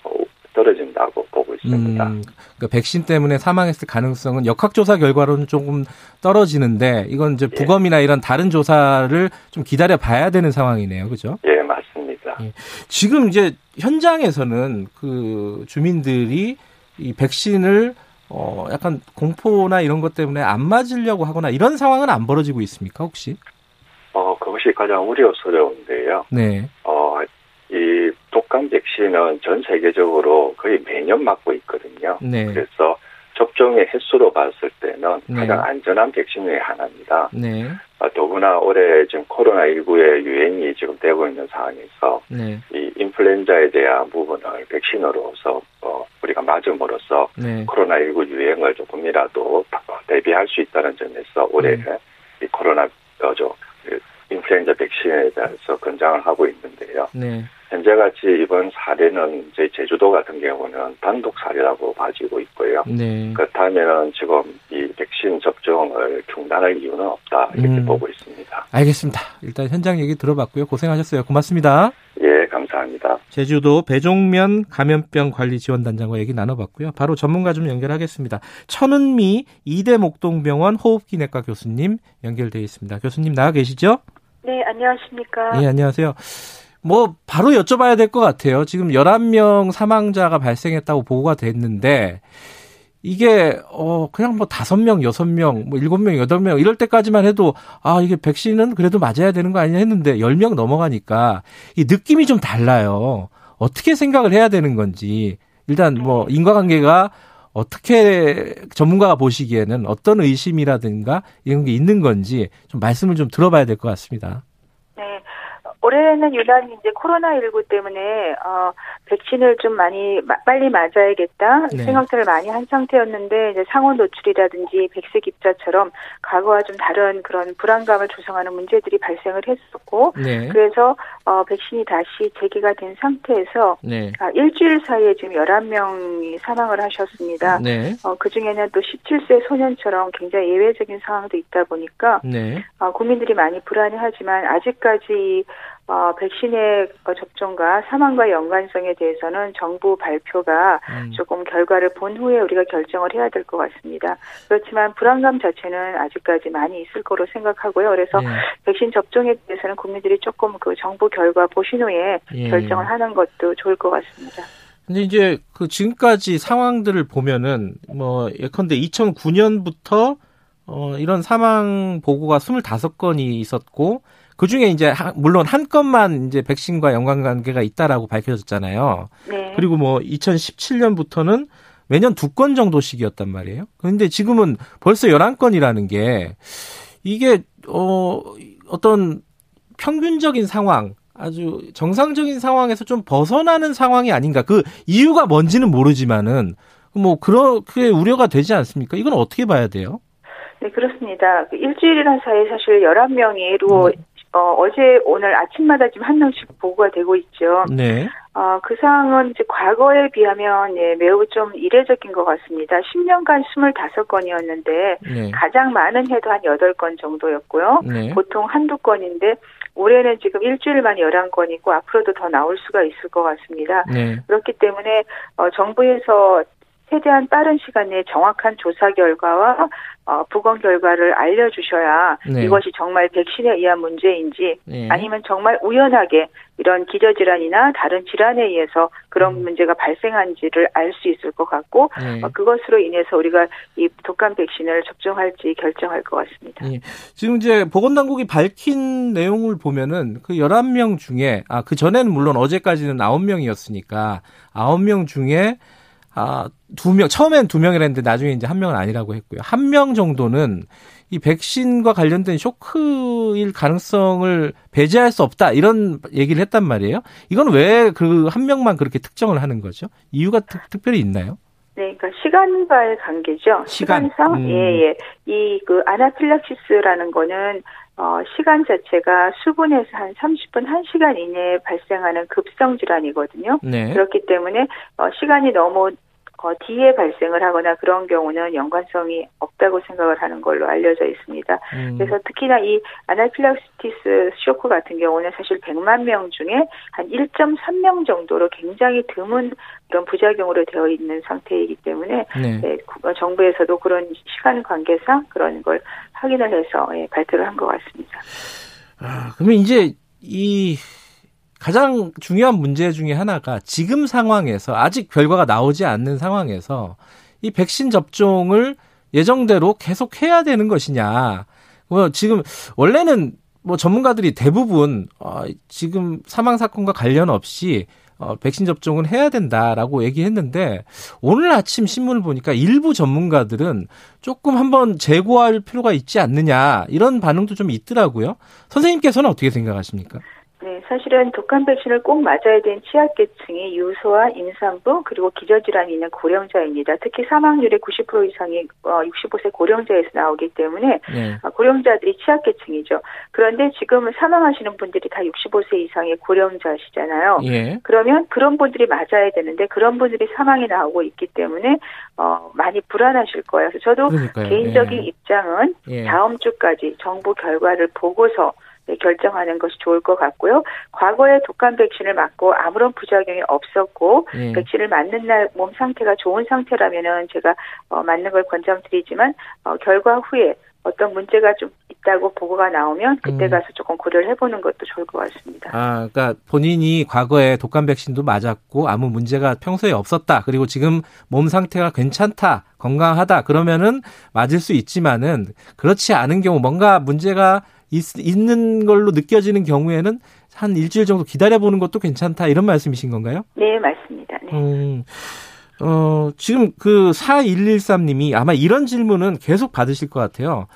떨어진다고 보고 있습니다. 음, 그러니까 백신 때문에 사망했을 가능성은 역학조사 결과로는 조금 떨어지는데 이건 이제 예. 부검이나 예. 이런 다른 조사를 좀 기다려 봐야 되는 상황이네요. 그죠? 예, 맞습니다. 예. 지금 이제 현장에서는 그 주민들이 이 백신을 어 약간 공포나 이런 것 때문에 안 맞으려고 하거나 이런 상황은 안 벌어지고 있습니까, 혹시? 어, 그것이 가장 우려스러운데요. 네. 어, 이 독감 백신은 전 세계적으로 거의 매년 맞고 있거든요. 네. 그래서 접종의 횟수로 봤을 때는 네. 가장 안전한 백신 중의 하나입니다. 네. 아, 더구나 올해 지금 코로나19의 유행이 지금 되고 있는 상황에서 네. 이 인플루엔자에 대한 부분을 백신으로서 어, 우리가 맞음으로써 네. 코로나19 유행을 조금이라도 대비할 수 있다는 점에서 올해 네. 이 코로나 어저 인플루엔자 백신에 대해서 권장을 하고 있는데요. 네. 현재 같이 이번 사례는 이제 제주도 같은 경우는 단독 사례라고 봐지고 있고요. 네. 그렇다면 지금 이 백신 접종을 중단할 이유는 없다 이렇게 음. 보고 있습니다. 알겠습니다. 일단 현장 얘기 들어봤고요. 고생하셨어요. 고맙습니다. 예, 감사합니다. 제주도 배종면 감염병 관리 지원단장과 얘기 나눠봤고요. 바로 전문가 좀 연결하겠습니다. 천은미 이대 목동병원 호흡기내과 교수님 연결돼 있습니다. 교수님 나와 계시죠? 네, 안녕하십니까? 네, 안녕하세요. 뭐 바로 여쭤봐야 될 것 같아요. 지금 11명 사망자가 발생했다고 보고가 됐는데 이게 어 그냥 뭐 다섯 명, 여섯 명, 뭐 일곱 명, 여덟 명 이럴 때까지만 해도 아 이게 백신은 그래도 맞아야 되는 거 아니냐 했는데 열 명 넘어가니까 이 느낌이 좀 달라요. 어떻게 생각을 해야 되는 건지 일단 뭐 인과관계가 어떻게 전문가가 보시기에는 어떤 의심이라든가 이런 게 있는 건지 좀 말씀을 좀 들어봐야 될 것 같습니다. 올해는 유난히 이제 코로나19 때문에, 어, 백신을 좀 많이, 마, 빨리 맞아야겠다. 네. 생각들을 많이 한 상태였는데, 이제 상온 노출이라든지 백색 입자처럼 과거와 좀 다른 그런 불안감을 조성하는 문제들이 발생을 했었고, 네. 그래서, 어, 백신이 다시 재개가 된 상태에서, 네. 아, 일주일 사이에 지금 11명이 사망을 하셨습니다. 네. 어, 그 중에는 또 17세 소년처럼 굉장히 예외적인 상황도 있다 보니까, 네. 어, 국민들이 많이 불안해 하지만 아직까지 어, 백신의 접종과 사망과 연관성에 대해서는 정부 발표가 음. 조금 결과를 본 후에 우리가 결정을 해야 될 것 같습니다. 그렇지만 불안감 자체는 아직까지 많이 있을 거로 생각하고요. 그래서 네. 백신 접종에 대해서는 국민들이 조금 그 정부 결과 보신 후에 예. 결정을 하는 것도 좋을 것 같습니다. 근데 이제 그 지금까지 상황들을 보면은 뭐 예컨대 2009년부터 어 이런 사망 보고가 25건이 있었고 그 중에 이제 물론 한 건만 이제 백신과 연관 관계가 있다라고 밝혀졌잖아요. 네. 그리고 뭐 2017년부터는 매년 두 건 정도씩이었단 말이에요. 그런데 지금은 벌써 11건이라는 게 이게 어 어떤 평균적인 상황 아주 정상적인 상황에서 좀 벗어나는 상황이 아닌가. 그 이유가 뭔지는 모르지만은 뭐 그렇게 우려가 되지 않습니까? 이건 어떻게 봐야 돼요? 네, 그렇습니다. 그 일주일이란 사이에 사실 11명이로 음. 어, 어제 오늘 아침마다 지금 한 명씩 보고가 되고 있죠. 네. 어, 그 상황은 이제 과거에 비하면 예, 매우 좀 이례적인 것 같습니다. 10년간 25건이었는데 네. 가장 많은 해도 한 8건 정도였고요. 네. 보통 한두 건인데 올해는 지금 일주일 만에 11건이고 앞으로도 더 나올 수가 있을 것 같습니다. 네. 그렇기 때문에 어, 정부에서 최대한 빠른 시간 내에 정확한 조사 결과와 어, 부검 결과를 알려주셔야 네. 이것이 정말 백신에 의한 문제인지 네. 아니면 정말 우연하게 이런 기저질환이나 다른 질환에 의해서 그런 음. 문제가 발생한지를 알 수 있을 것 같고 네. 어, 그것으로 인해서 우리가 이 독감 백신을 접종할지 결정할 것 같습니다. 네. 지금 이제 보건당국이 밝힌 내용을 보면은 그 11명 중에 아 그 전에는 물론 어제까지는 9명이었으니까 9명 중에 아, 두 명, 처음엔 두 명이랬는데 나중에 이제 한 명은 아니라고 했고요. 한 명 정도는 이 백신과 관련된 쇼크일 가능성을 배제할 수 없다 이런 얘기를 했단 말이에요. 이건 왜 그 한 명만 그렇게 특정을 하는 거죠? 이유가 특, 별히 있나요? 네, 그러니까 시간과의 관계죠. 시간. 상 음. 예, 예. 이 그 아나필락시스라는 거는 어, 시간 자체가 수분에서 한 30분, 1시간 이내에 발생하는 급성 질환이거든요. 네. 그렇기 때문에 어, 시간이 너무 어, 뒤에 발생을 하거나 그런 경우는 연관성이 없다고 생각을 하는 걸로 알려져 있습니다. 음. 그래서 특히나 이 아나필락시티스 쇼크 같은 경우는 사실 100만 명 중에 한 1.3명 정도로 굉장히 드문 그런 부작용으로 되어 있는 상태이기 때문에 네. 네, 정부에서도 그런 시간 관계상 그런 걸 확인을 해서 예, 발표를 한 것 같습니다. 아, 그러면 이제 이 가장 중요한 문제 중에 하나가 지금 상황에서 아직 결과가 나오지 않는 상황에서 이 백신 접종을 예정대로 계속 해야 되는 것이냐. 뭐 지금 원래는 뭐 전문가들이 대부분 어 지금 사망 사건과 관련 없이 어 백신 접종은 해야 된다라고 얘기했는데 오늘 아침 신문을 보니까 일부 전문가들은 조금 한번 재고할 필요가 있지 않느냐 이런 반응도 좀 있더라고요. 선생님께서는 어떻게 생각하십니까? 네, 사실은 독감 백신을 꼭 맞아야 되는 취약계층이 유소와 임산부 그리고 기저질환이 있는 고령자입니다. 특히 사망률의 90% 이상이 65세 어, 고령자에서 나오기 때문에 네. 어, 고령자들이 취약계층이죠. 그런데 지금 사망하시는 분들이 다 65세 이상의 고령자시잖아요. 예. 그러면 그런 분들이 맞아야 되는데 그런 분들이 사망이 나오고 있기 때문에 어, 많이 불안하실 거예요. 그래서 저도 그러니까요. 개인적인 예. 입장은 예. 다음 주까지 정부 결과를 보고서 네, 결정하는 것이 좋을 것 같고요. 과거에 독감 백신을 맞고 아무런 부작용이 없었고 네. 백신을 맞는 날 몸 상태가 좋은 상태라면은 제가 어, 맞는 걸 권장드리지만 어, 결과 후에 어떤 문제가 좀 있다고 보고가 나오면 그때 음. 가서 조금 고려를 해보는 것도 좋을 것 같습니다. 아, 그러니까 본인이 과거에 독감 백신도 맞았고 아무 문제가 평소에 없었다. 그리고 지금 몸 상태가 괜찮다, 건강하다. 그러면은 맞을 수 있지만은 그렇지 않은 경우 뭔가 문제가 있, 있는 걸로 느껴지는 경우에는 한 일주일 정도 기다려보는 것도 괜찮다 이런 말씀이신 건가요? 네, 맞습니다. 네. 음, 어, 지금 그 4113님이 아마 이런 질문은 계속 받으실 것 같아요.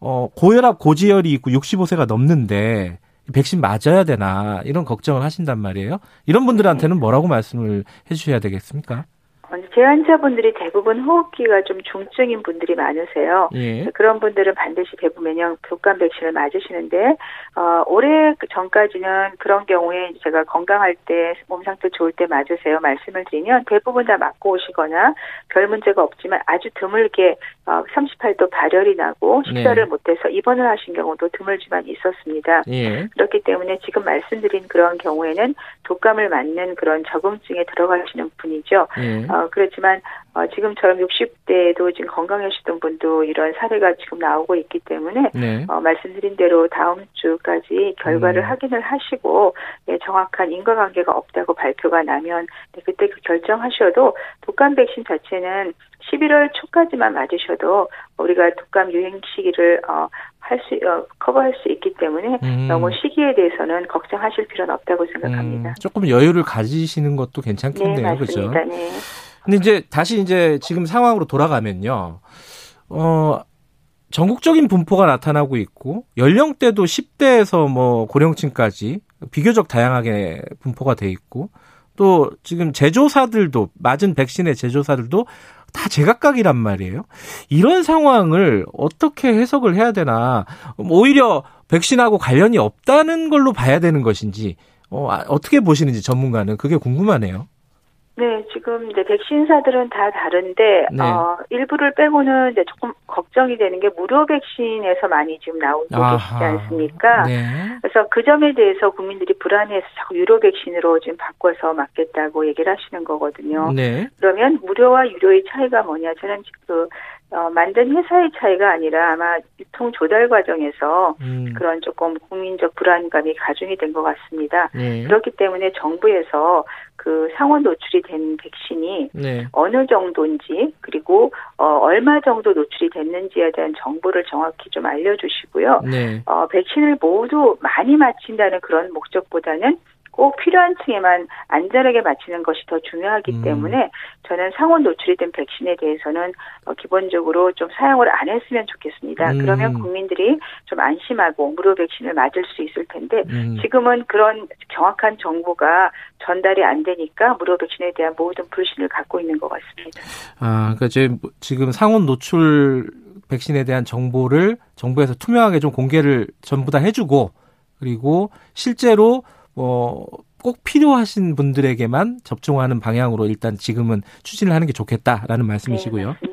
어, 고혈압, 고지혈이 있고 65세가 넘는데 백신 맞아야 되나 이런 걱정을 하신단 말이에요. 이런 분들한테는 뭐라고 말씀을 해주셔야 되겠습니까? 제환자분들이 대부분 호흡기가 좀 중증인 분들이 많으세요. 예. 그런 분들은 반드시 대부분형 독감 백신을 맞으시는데 어, 올해 전까지는 그런 경우에 제가 건강할 때 몸 상태 좋을 때 맞으세요 말씀을 드리면 대부분 다 맞고 오시거나 별 문제가 없지만 아주 드물게 어, 38도 발열이 나고 식사를 네. 못해서 입원을 하신 경우도 드물지만 있었습니다. 예. 그렇기 때문에 지금 말씀드린 그런 경우에는 독감을 맞는 그런 적응증에 들어가시는 분이죠. 예. 어, 그렇지만 어, 지금처럼 60대에도 지금 건강하시던 분도 이런 사례가 지금 나오고 있기 때문에 네. 어, 말씀드린 대로 다음 주까지 결과를 음. 확인을 하시고 네, 정확한 인과관계가 없다고 발표가 나면 네, 그때 그 결정하셔도 독감 백신 자체는 11월 초까지만 맞으셔도 우리가 독감 유행 시기를 어, 할 수, 어, 커버할 수 있기 때문에 음. 너무 시기에 대해서는 걱정하실 필요는 없다고 생각합니다. 음, 조금 여유를 가지시는 것도 괜찮겠네요. 네, 그죠? 네. 근데 이제 다시 이제 지금 상황으로 돌아가면요. 어, 전국적인 분포가 나타나고 있고 연령대도 10대에서 뭐 고령층까지 비교적 다양하게 분포가 돼 있고 또 지금 제조사들도 맞은 백신의 제조사들도 다 제각각이란 말이에요. 이런 상황을 어떻게 해석을 해야 되나 오히려 백신하고 관련이 없다는 걸로 봐야 되는 것인지 어, 아, 어떻게 보시는지 전문가는 그게 궁금하네요. 네, 지금 이제 백신사들은 다 다른데 네. 어, 일부를 빼고는 이제 조금 걱정이 되는 게 무료 백신에서 많이 지금 나오고 계시지 않습니까? 네. 그래서 그 점에 대해서 국민들이 불안해서 자꾸 유료 백신으로 지금 바꿔서 맞겠다고 얘기를 하시는 거거든요. 네. 그러면 무료와 유료의 차이가 뭐냐? 저는 그 어, 만든 회사의 차이가 아니라 아마 유통 조달 과정에서 음. 그런 조금 국민적 불안감이 가중이 된 것 같습니다. 네. 그렇기 때문에 정부에서 그 상원 노출이 된 백신이 네. 어느 정도인지 그리고 어, 얼마 정도 노출이 됐는지에 대한 정보를 정확히 좀 알려주시고요. 네. 어, 백신을 모두 많이 맞힌다는 그런 목적보다는 꼭 필요한 층에만 안전하게 맞히는 것이 더 중요하기 음. 때문에 저는 상온 노출이 된 백신에 대해서는 어, 기본적으로 좀 사용을 안 했으면 좋겠습니다. 음. 그러면 국민들이 좀 안심하고 무료 백신을 맞을 수 있을 텐데 음. 지금은 그런 정확한 정보가 전달이 안 되니까 무료 백신에 대한 모든 불신을 갖고 있는 것 같습니다. 아, 그러니까 지금 상온 노출 백신에 대한 정보를 정부에서 투명하게 좀 공개를 전부 다 해주고 그리고 실제로 뭐꼭 필요하신 분들에게만 접종하는 방향으로 일단 지금은 추진을 하는 게 좋겠다라는 말씀이시고요. 네,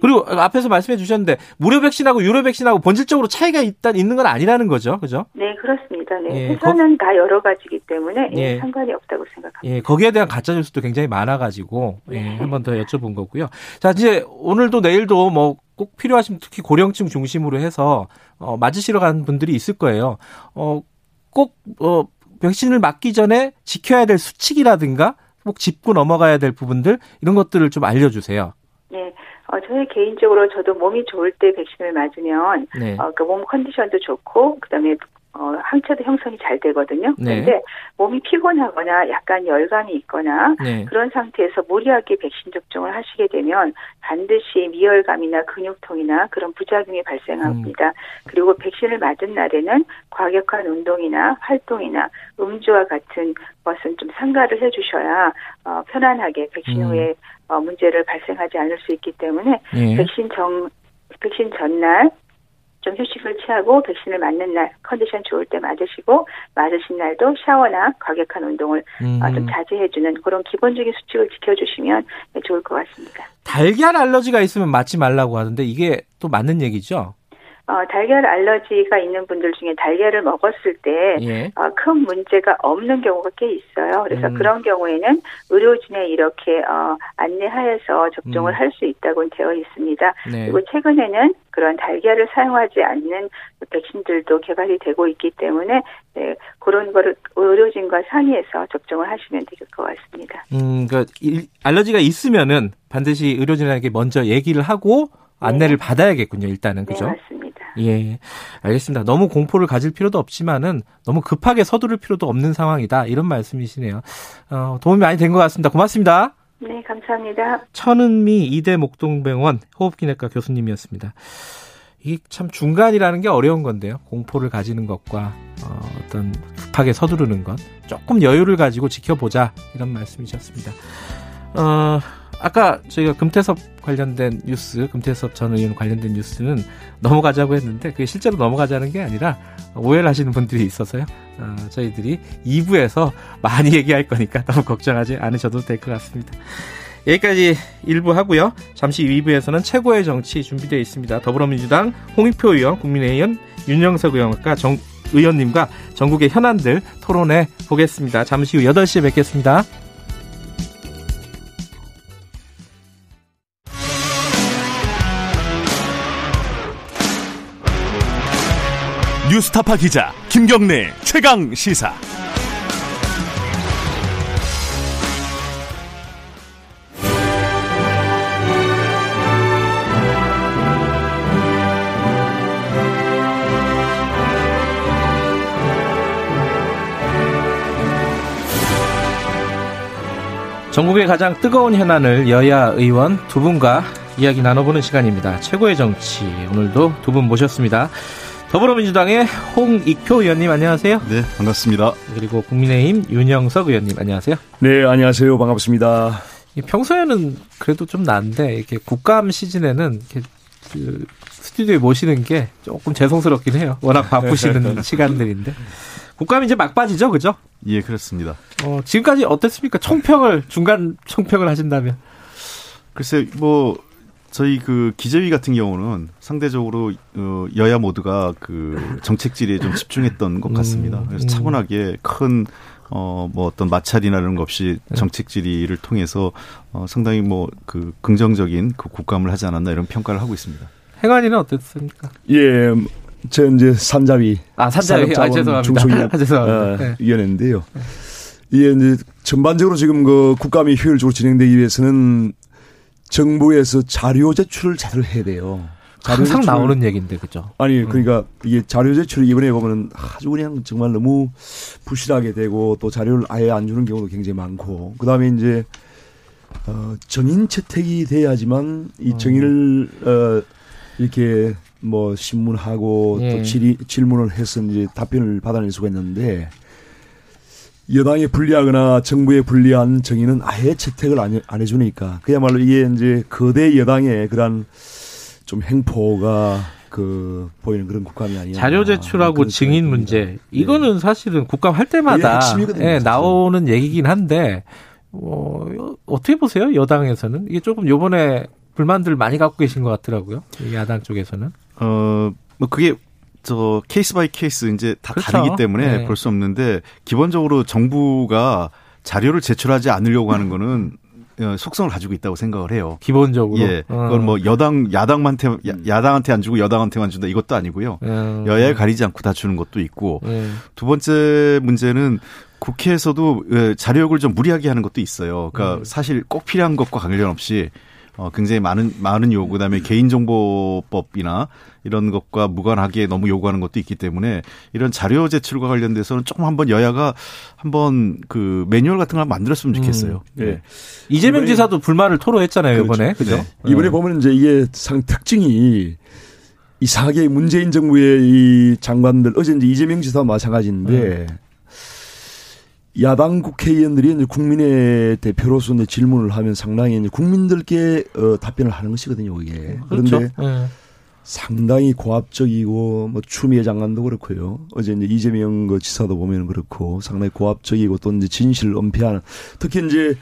그리고 앞에서 말씀해 주셨는데 무료 백신하고 유료 백신하고 본질적으로 차이가 일단 있는 건 아니라는 거죠, 그죠? 네, 그렇습니다. 네, 예, 회사는 거... 다 여러 가지기 때문에 예, 예. 상관이 없다고 생각합니다. 예, 거기에 대한 가짜 뉴스도 굉장히 많아가지고 예, 네. 한번 더 여쭤본 거고요. 자, 이제 오늘도 내일도 뭐 꼭 필요하신 특히 고령층 중심으로 해서 어, 맞으시러 가는 분들이 있을 거예요. 어, 꼭 어, 백신을 맞기 전에 지켜야 될 수칙이라든가 꼭 짚고 넘어가야 될 부분들 이런 것들을 좀 알려주세요. 네. 어, 저희 개인적으로 저도 몸이 좋을 때 백신을 맞으면 네. 어, 그 몸 컨디션도 좋고 그다음에 어, 항체도 형성이 잘 되거든요. 네. 그런데 몸이 피곤하거나 약간 열감이 있거나 네. 그런 상태에서 무리하게 백신 접종을 하시게 되면 반드시 미열감이나 근육통이나 그런 부작용이 발생합니다. 음. 그리고 백신을 맞은 날에는 과격한 운동이나 활동이나 음주와 같은 것은 좀 상가를 해주셔야 어, 편안하게 백신 음. 후에 어, 문제를 발생하지 않을 수 있기 때문에 네. 백신 정 백신 전날 좀 휴식을 취하고 백신을 맞는 날 컨디션 좋을 때 맞으시고 맞으신 날도 샤워나 과격한 운동을 음. 좀 자제해주는 그런 기본적인 수칙을 지켜주시면 좋을 것 같습니다. 달걀 알러지가 있으면 맞지 말라고 하는데 이게 또 맞는 얘기죠? 어, 달걀 알러지가 있는 분들 중에 달걀을 먹었을 때큰 예. 어, 문제가 없는 경우가 꽤 있어요. 그래서 음. 그런 경우에는 의료진에 이렇게 어, 안내하여서 접종을 음. 할수 있다고 되어 있습니다. 네. 그리고 최근에는 그런 달걀을 사용하지 않는 백신들도 개발이 되고 있기 때문에 네, 그런 거를 의료진과 상의해서 접종을 하시면 될 것 같습니다. 음, 그러니까 알러지가 있으면은 반드시 의료진에게 먼저 얘기를 하고 안내를 네. 받아야겠군요. 일단은 그죠? 네. 예, 알겠습니다. 너무 공포를 가질 필요도 없지만은 너무 급하게 서두를 필요도 없는 상황이다. 이런 말씀이시네요. 어, 도움이 많이 된 것 같습니다. 고맙습니다. 네, 감사합니다. 천은미 이대 목동병원 호흡기내과 교수님이었습니다. 이게 참 중간이라는 게 어려운 건데요. 공포를 가지는 것과 어, 어떤 급하게 서두르는 것, 조금 여유를 가지고 지켜보자 이런 말씀이셨습니다. 어, 아까 저희가 금태섭 관련된 뉴스, 금태섭 전 의원 관련된 뉴스는 넘어가자고 했는데 그게 실제로 넘어가자는 게 아니라 오해를 하시는 분들이 있어서요. 어, 저희들이 2부에서 많이 얘기할 거니까 너무 걱정하지 않으셔도 될 것 같습니다. 여기까지 1부 하고요. 잠시 2부에서는 최고의 정치 준비되어 있습니다. 더불어민주당 홍익표 의원, 국민의원 윤영석 의원과 정, 의원님과 전국의 현안들 토론해 보겠습니다. 잠시 후 8시에 뵙겠습니다. 뉴스타파 기자 김경래 최강 시사. 전국의 가장 뜨거운 현안을 여야 의원 두 분과 이야기 나눠보는 시간입니다. 최고의 정치 오늘도 두 분 모셨습니다. 더불어민주당의 홍익표 의원님 안녕하세요. 네, 반갑습니다. 그리고 국민의힘 윤영석 의원님 안녕하세요. 네, 안녕하세요. 반갑습니다. 평소에는 그래도 좀 난데 이렇게 국감 시즌에는 이렇게 그 스튜디오에 모시는 게 조금 죄송스럽긴 해요. 워낙 바쁘시는 시간들인데 국감이 이제 막바지죠, 그죠? 예, 그렇습니다. 어, 지금까지 어땠습니까? 총평을 중간 총평을 하신다면? 글쎄, 뭐 저희 그 기재위 같은 경우는 상대적으로 어, 여야 모두가 그 정책 질의에 좀 집중했던 것 같습니다. 음, 그래서 음. 차분하게 큰 어, 뭐 어떤 마찰이나 이런 것 없이 네. 정책 질의를 통해서 어, 상당히 뭐 그 긍정적인 그 국감을 하지 않았나 이런 평가를 하고 있습니다. 행안위는 어땠습니까? 예, 저 이제 산자위. 아, 산자위. 아, 죄송합니다. 중소기업 아, 죄송합니다. 어, 네. 위원회인데요. 네. 이게 이제 전반적으로 지금 그 국감이 효율적으로 진행되기 위해서는 정부에서 자료 제출을 제대로 해야 돼요. 자료 항상 제출. 나오는 얘기인데 그죠? 아니 음. 그러니까 이게 자료 제출을 이번에 보면은 아주 그냥 정말 너무 부실하게 되고 또 자료를 아예 안 주는 경우도 굉장히 많고 그다음에 이제 어 정인 채택이 돼야지만 이 어. 정인을 어 이렇게 뭐 신문하고 예. 또 질의, 질문을 해서 이제 답변을 받아낼 수가 있는데 여당에 불리하거나 정부에 불리한 정의는 아예 채택을 안, 안 해주니까 그야말로 이게 이제 거대 여당의 그런 좀 행포가 그 보이는 그런 국감이 아니야. 자료 제출하고 증인 문제 네. 이거는 네. 사실은 국감 할 때마다 예, 나오는 얘기긴 한데 어, 어떻게 보세요 여당에서는 이게 조금 요번에 불만들 많이 갖고 계신 것 같더라고요 야당 쪽에서는. 어뭐 그게 저 case by case 이제 다 그렇죠. 다르기 때문에 네. 볼수 없는데 기본적으로 정부가 자료를 제출하지 않으려고 하는 거는 어, 속성을 가지고 있다고 생각을 해요. 기본적으로. 예. 그건 뭐 여당, 야당한테, 야당한테 안 주고 여당한테만 준다 이것도 아니고요. 음. 여야에 가리지 않고 다 주는 것도 있고. 음. 두 번째 문제는 국회에서도 예, 자료역을 좀 무리하게 하는 것도 있어요. 그러니까 음. 사실 꼭 필요한 것과 관련 없이 어, 굉장히 많은, 많은 요구, 그 다음에 개인정보법이나 이런 것과 무관하게 너무 요구하는 것도 있기 때문에 이런 자료 제출과 관련돼서는 조금 한번 여야가 한번 그 매뉴얼 같은 걸 만들었으면 좋겠어요. 음, 네. 네. 이재명 지사도 불만을 토로했잖아요, 그렇죠. 이번에. 그죠? 네. 이번에 보면 이제 이게 상 특징이 이상하게 문재인 정부의 이 장관들 어제 이제 이재명 지사와 마찬가지인데 음. 야당 국회의원들이 이제 국민의 대표로서 이제 질문을 하면 상당히 이제 국민들께 어, 답변을 하는 것이거든요, 이게. 그렇죠. 그런데 네. 상당히 고압적이고 뭐 추미애 장관도 그렇고요. 어제 이제 이재명 그 지사도 보면 그렇고 상당히 고압적이고 또 이제 진실을 은폐하는 특히 이제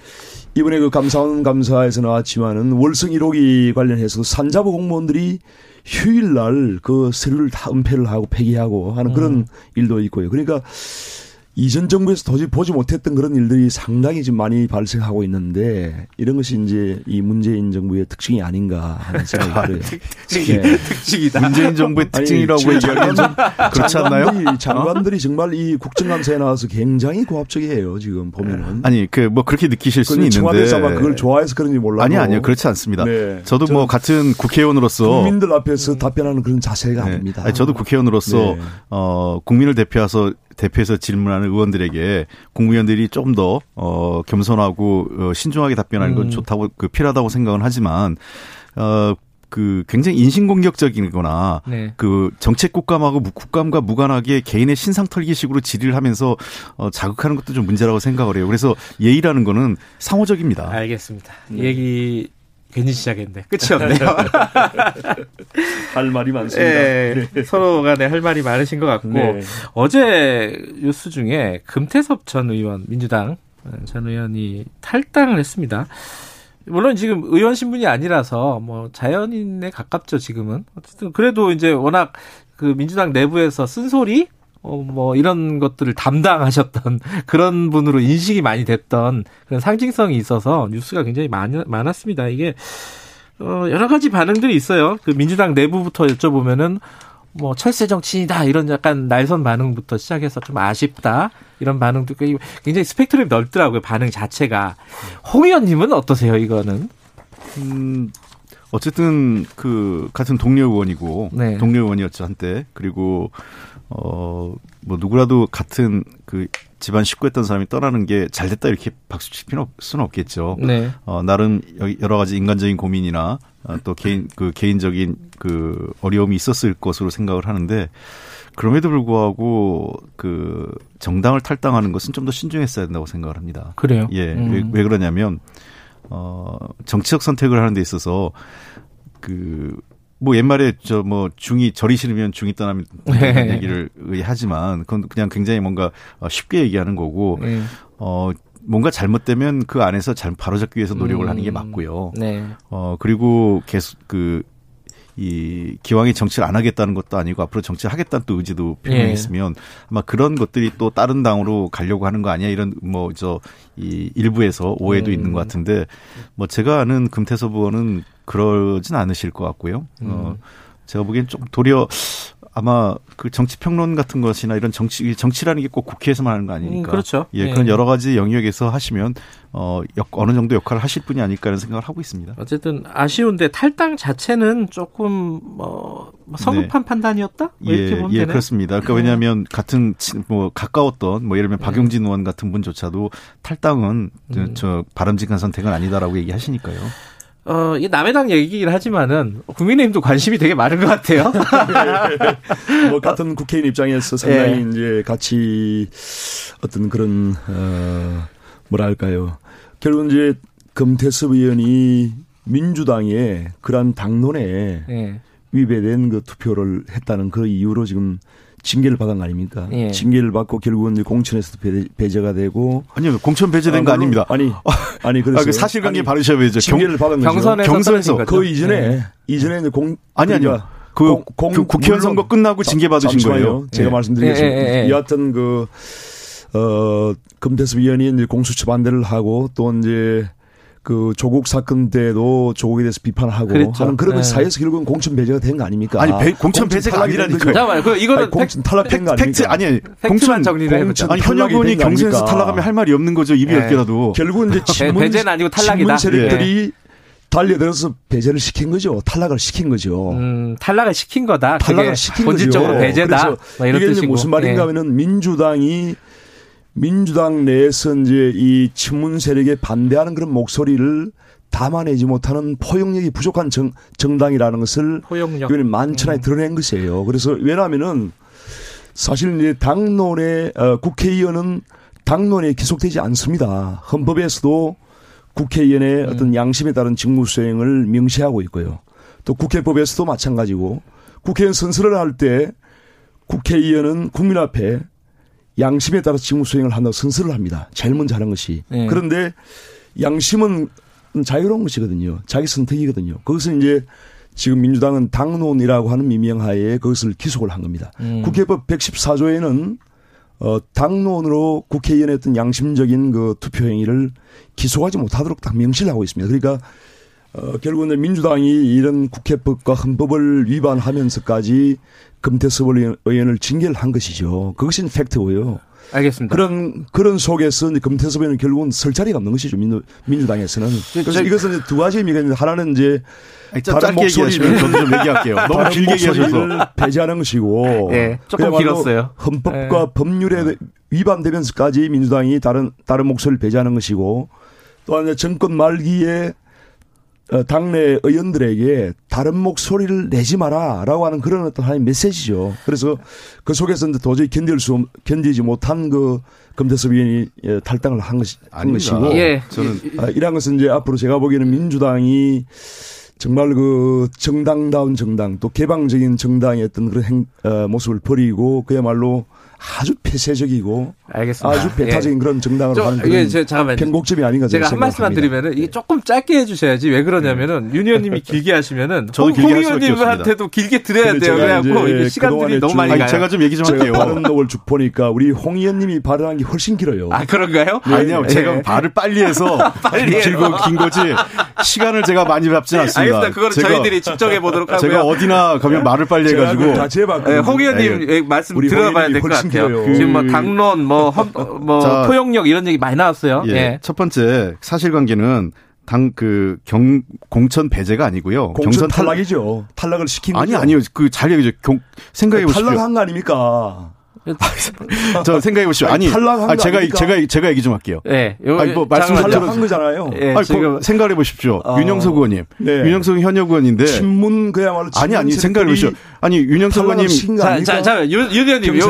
이번에 그 감사원 감사에서 나왔지만은 월성 1호기 관련해서 산자부 공무원들이 휴일날 그 서류를 다 은폐를 하고 폐기하고 하는 그런 음. 일도 있고요. 그러니까 이전 정부에서 도저히 보지 못했던 그런 일들이 상당히 지금 많이 발생하고 있는데 이런 것이 이제 이 문재인 정부의 특징이 아닌가 하는 생각이 아, 들어요. 특징이, 네. 특징이다. 문재인 정부의 특징이라고 얘기하면 좀 그렇지 않나요? 장관들이 어? 정말 이 국정감사에 나와서 굉장히 고압적이에요. 지금 보면은. 아니 그 뭐 그렇게 느끼실 수는 있는데. 청와대에서 그걸 좋아해서 그런지 몰라도. 아니 아니요 그렇지 않습니다. 네. 저도 뭐 같은 국회의원으로서 국민들 앞에서 답변하는 그런 자세가 네. 아닙니다. 아니, 저도 국회의원으로서 네. 어 국민을 대표해서 대표해서 질문하는 의원들에게 국무위원들이 좀더 어, 겸손하고 어, 신중하게 답변하는 건 음. 좋다고 그 필요하다고 생각은 하지만 어. 그 굉장히 인신공격적이거나 네. 그 정책 국감하고 국감과 무관하게 개인의 신상 털기식으로 질의를 하면서 어 자극하는 것도 좀 문제라고 생각을 해요. 그래서 예의라는 거는 상호적입니다. 알겠습니다. 네. 얘기 괜히 시작했는데 끝이 없네요. 할 말이 많습니다. 네, 네. 서로 간에 할 말이 많으신 것 같고 네. 어제 뉴스 중에 금태섭 전 의원 민주당 전 의원이 탈당을 했습니다. 물론 지금 의원 신분이 아니라서 뭐 자연인에 가깝죠 지금은 어쨌든 그래도 이제 워낙 그 민주당 내부에서 쓴소리 어, 뭐, 이런 것들을 담당하셨던 그런 분으로 인식이 많이 됐던 그런 상징성이 있어서 뉴스가 굉장히 많, 많았습니다. 이게, 어, 여러 가지 반응들이 있어요. 그 민주당 내부부터 여쭤보면은, 뭐, 철새 정치이다. 이런 약간 날선 반응부터 시작해서 좀 아쉽다. 이런 반응도 굉장히 스펙트럼이 넓더라고요. 반응 자체가. 홍 의원님은 어떠세요, 이거는? 음, 어쨌든 그 같은 동료 의원이고 네. 동료 의원이었죠 한때 그리고 어, 뭐 누구라도 같은 그 집안 식구였던 사람이 떠나는 게 잘 됐다 이렇게 박수 칠 필요 수는 없겠죠. 네. 어, 나름 여러 가지 인간적인 고민이나 어, 또 개인 그 개인적인 그 어려움이 있었을 것으로 생각을 하는데 그럼에도 불구하고 그 정당을 탈당하는 것은 좀 더 신중했어야 된다고 생각을 합니다. 그래요? 예. 음. 왜, 왜 그러냐면 어 정치적 선택을 하는 데 있어서 그 뭐 옛말에 저 뭐 중이 절이 싫으면 중이 떠나면 네. 얘기를 하지만 그건 그냥 굉장히 뭔가 어, 쉽게 얘기하는 거고 네. 어 뭔가 잘못되면 그 안에서 잘 바로잡기 위해서 노력을 음. 하는 게 맞고요. 네. 어 그리고 계속 그 이 기왕이 정치를 안 하겠다는 것도 아니고 앞으로 정치를 하겠다는 또 의지도 표명했으면 예. 아마 그런 것들이 또 다른 당으로 가려고 하는 거 아니야 이런 뭐 저 이 일부에서 오해도 음. 있는 것 같은데 뭐 제가 아는 금태섭 의원은 그러진 않으실 것 같고요. 어, 음. 어 제가 보기엔 좀 도리어 아마 그 정치 평론 같은 것이나 이런 정치 정치라는 게 꼭 국회에서만 하는 거 아니니까. 음, 그렇죠. 예, 네. 그런 여러 가지 영역에서 하시면 어 역, 어느 정도 역할을 하실 분이 아닐까라는 생각을 하고 있습니다. 어쨌든 아쉬운데 탈당 자체는 조금 뭐 성급한 네. 판단이었다? 뭐 예, 보면 예, 되네? 그렇습니다. 그러니까 왜냐하면 같은 뭐 가까웠던 뭐 예를 들면 네. 박용진 의원 같은 분조차도 탈당은 음. 저 바람직한 선택은 아니다라고 얘기하시니까요. 어, 이 남의 당 얘기긴 하지만은 국민의힘도 관심이 되게 많은 것 같아요. 뭐 같은 국회의원 입장에서 상당히 네. 이제 같이 어떤 그런 어 뭐랄까요. 결국 이제 금태섭 의원이 민주당의 그러한 당론에 네. 위배된 그 투표를 했다는 그 이유로 지금 징계를 받은 거 아닙니까? 예. 징계를 받고 결국은 이제 공천에서도 배제, 가 되고 아니요 공천 배제된 아, 거 아닙니다. 아니 아니 그래서 아, 그 사실관계 바르셔야죠. 징계를 받은 거죠. 경선에서, 경선에서 그 이전에 네. 이전에 이제 공 아니 아니요. 그러니까 그, 공, 공, 그 국회의원 선거 끝나고 징계 받으신 거예요. 제가 예. 말씀드리겠습니다. 예, 예, 예. 여하튼 그 어, 금태섭 의원이 이제 공수처 반대를 하고 또 이제 그 조국 사건 때도 조국에 대해서 비판하고 그랬죠. 하는 그런 네. 사이에서 결국은 공천 배제가 된 거 아닙니까? 아니 배, 공천, 공천 배제가 아니라니까요. 잠깐만, 그 이거는 아니, 공천 탈락된 거 아닙니까? 팩트 아니 공천 정리를 공천 아니 현 의원이 경선에서 탈락하면 할 말이 없는 거죠. 입이 네. 열개라도 결국은 이제 친문 배제는 아니고 탈락이다. 세력들이 네. 달려들어서 배제를 시킨 거죠. 탈락을 시킨 거죠. 음, 탈락을 시킨 거다. 탈락을 시킨 본질적으로 거죠. 배제다. 뭐 이게 뜻이고. 무슨 말인가 예. 하면은 민주당이 민주당 내에서 이제 이 친문 세력에 반대하는 그런 목소리를 담아내지 못하는 포용력이 부족한 정, 정당이라는 것을 포용력. 이번에 만천하에 음. 드러낸 것이에요. 그래서 왜냐하면은 사실 이제 당론에 어, 국회의원은 당론에 기속되지 않습니다. 헌법에서도 국회의원의 음. 어떤 양심에 따른 직무 수행을 명시하고 있고요. 또 국회법에서도 마찬가지고 국회의원 선서를 할 때 국회의원은 국민 앞에 양심에 따라 직무 수행을 한다고 선서를 합니다. 제일 먼저 하는 것이. 네. 그런데 양심은 자유로운 것이거든요. 자기 선택이거든요. 그것은 이제 지금 민주당은 당론이라고 하는 미명하에 그것을 기속을 한 겁니다. 음. 국회법 114조에는 어, 당론으로 국회의원의 어떤 양심적인 그 투표 행위를 기소하지 못하도록 딱 명시를 하고 있습니다. 그러니까 어, 결국은 민주당이 이런 국회법과 헌법을 위반하면서까지 금태섭 의원을 징계를 한 것이죠. 그것이 팩트고요. 알겠습니다. 그런 그런 속에서 금태섭 의원은 결국은 설 자리가 없는 것이죠. 민주, 민주당에서는. 그래서 이것은 두 가지 의미가 있는데 하나는 이제 아니, 다른 목소리를 좀 얘기할게요. 너무 길게 얘기하셔서 배제하는 것이고. 네, 조금 길었어요. 헌법과 네. 법률에 위반되면서까지 민주당이 다른 다른 목소리를 배제하는 것이고 또한 정권 말기에 어, 당내 의원들에게 다른 목소리를 내지 마라라고 하는 그런 어떤 하나의 메시지죠. 그래서 그 속에서 이제 도저히 견딜 수 견디지 못한 그 금태섭 의원이 예, 탈당을 한, 것이, 한 것이고 예. 저는 아, 이런 것은 이제 앞으로 제가 보기에는 민주당이 정말 그 정당다운 정당 또 개방적인 정당의 어떤 그런 행, 어, 모습을 버리고 그야말로 아주 폐쇄적이고 알겠습니다. 아주 배타적인 예. 그런 정당으로 하는 그런 이게 잠깐만 변곡점이 아닌가 제가 한 말씀만 드리면은 이게 조금 짧게 해주셔야지 왜 그러냐면은 네. 윤 의원님이 길게 하시면은 저도 길게 홍 의원님한테도 길게 드려야 돼요. 그래갖고 이게 시간들이 너무 많이 가요. 제가 좀 얘기 좀 할게요. 발언 녹을 쭉 보니까 우리 홍 의원님이 발언한 게 훨씬 길어요. 아 그런가요? 네. 아니요, 제가 네. 발을 빨리 해서 빨리 길고 긴 거지 시간을 제가 많이 잡지 않습니다. 알겠습니다. 그거는 저희들이 측정해 보도록 하고요. 제가 어디나 가면 말을 빨리 해가지고 다 제발 홍 의원님 말씀 들어봐야 될 것 같아요. 같아요. 그 지금 뭐 당론, 뭐, 헌, 뭐 자, 포용력 이런 얘기 많이 나왔어요. 예. 예. 첫 번째 사실관계는 당그 경 공천 배제가 아니고요. 공천 탈락이죠. 탈락을 시킨 아니 아니요. 그 잘 얘기죠. 생각해 보십시오. 탈락한 거 아닙니까? 저 생각해 보시오. 아니, 아니 제가 아닙니까? 제가 제가 얘기 좀 할게요. 네. 아니 뭐 말씀하신 거잖아요. 네, 아니, 지금 생각해 보십시오. 아, 윤영석 의원님. 네. 윤영석 현역 의원인데 친문 그야말로 아니 아니 생각해 보시오. 아니 윤영석 의원님 자, 자, 자, 윤, 의원님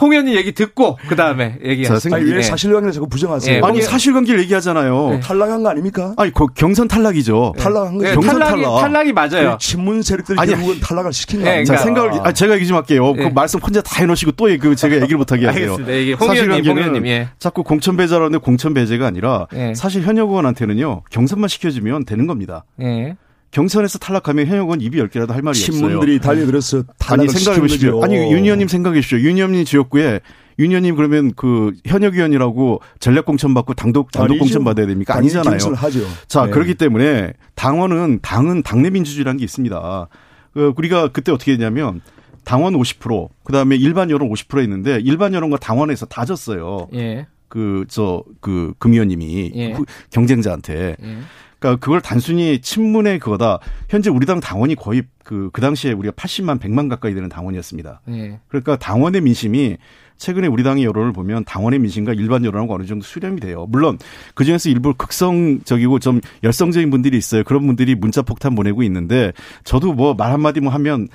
홍 의원님 얘기 듣고 그 다음에 얘기하세요. 아니, 왜 네. 사실관계를 자꾸 부정하세요? 네. 아니 사실관계를 얘기하잖아요. 네. 탈락한 거 아닙니까? 아니 경선 탈락이죠. 탈락한 거. 경선 탈락이, 탈락. 탈락이 맞아요. 친문 세력들이 결국은 탈락을 시킨 거예요. 자 생각을 아, 제가 얘기 좀 할게요. 그 말씀 혼자 다 해놓으시고 또그 제가 얘기를 못하게 하세요. 알겠습니다. 이게 홍 의원님, 홍 의원님, 예. 자꾸 공천 배제라는데 공천 배제가 아니라 예. 사실 현역 의원한테는요 경선만 시켜주면 되는 겁니다. 예. 경선에서 탈락하면 현역 의원 입이 열 개라도 할 말이 없어요. 신문들이 달려들어서 아니 생각해 보십시오. 아니 윤 의원님 생각해 보십시오. 윤 의원님 지역구에 윤 의원님 그러면 그 현역 의원이라고 전략 공천 받고 당독 단독 공천 받아야 됩니까? 아니잖아요. 하죠. 자 네. 그렇기 때문에 당원은 당은 당내 민주주의라는 게 있습니다. 그 우리가 그때 어떻게 했냐면 당원 50%, 그다음에 일반 여론 50% 했는데 일반 여론과 당원에서 다 졌어요. 예. 그저그 금위원님이 예. 그 경쟁자한테. 예. 그러니까 그걸 단순히 친문의 그거다. 현재 우리 당 당원이 거의 그, 그 당시에 우리가 80만, 100만 가까이 되는 당원이었습니다. 예. 그러니까 당원의 민심이 최근에 우리 당의 여론을 보면 당원의 민심과 일반 여론하고 어느 정도 수렴이 돼요. 물론 그 중에서 일부 극성적이고 좀 열성적인 분들이 있어요. 그런 분들이 문자 폭탄 보내고 있는데 저도 뭐 말 한마디 뭐 하면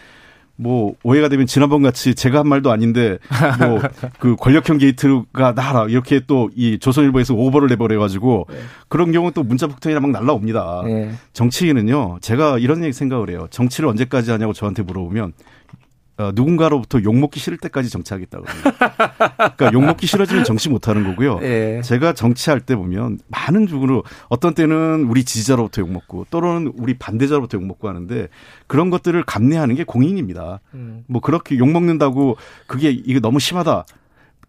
뭐 오해가 되면 지난번 같이 제가 한 말도 아닌데 뭐 그 권력형 게이트가 나라 이렇게 또 이 조선일보에서 오버를 내버려 가지고 네. 그런 경우 또 문자 폭탄이나 막 날라옵니다. 네. 정치인은요 제가 이런 얘기 생각을 해요. 정치를 언제까지 하냐고 저한테 물어보면 어, 누군가로부터 욕먹기 싫을 때까지 정치하겠다고 합니다. 그러니까 욕먹기 싫어지면 정치 못하는 거고요. 예. 제가 정치할 때 보면 많은 쪽으로 어떤 때는 우리 지지자로부터 욕먹고 또는 우리 반대자로부터 욕먹고 하는데 그런 것들을 감내하는 게 공인입니다. 음. 뭐 그렇게 욕먹는다고 그게 이게 너무 심하다.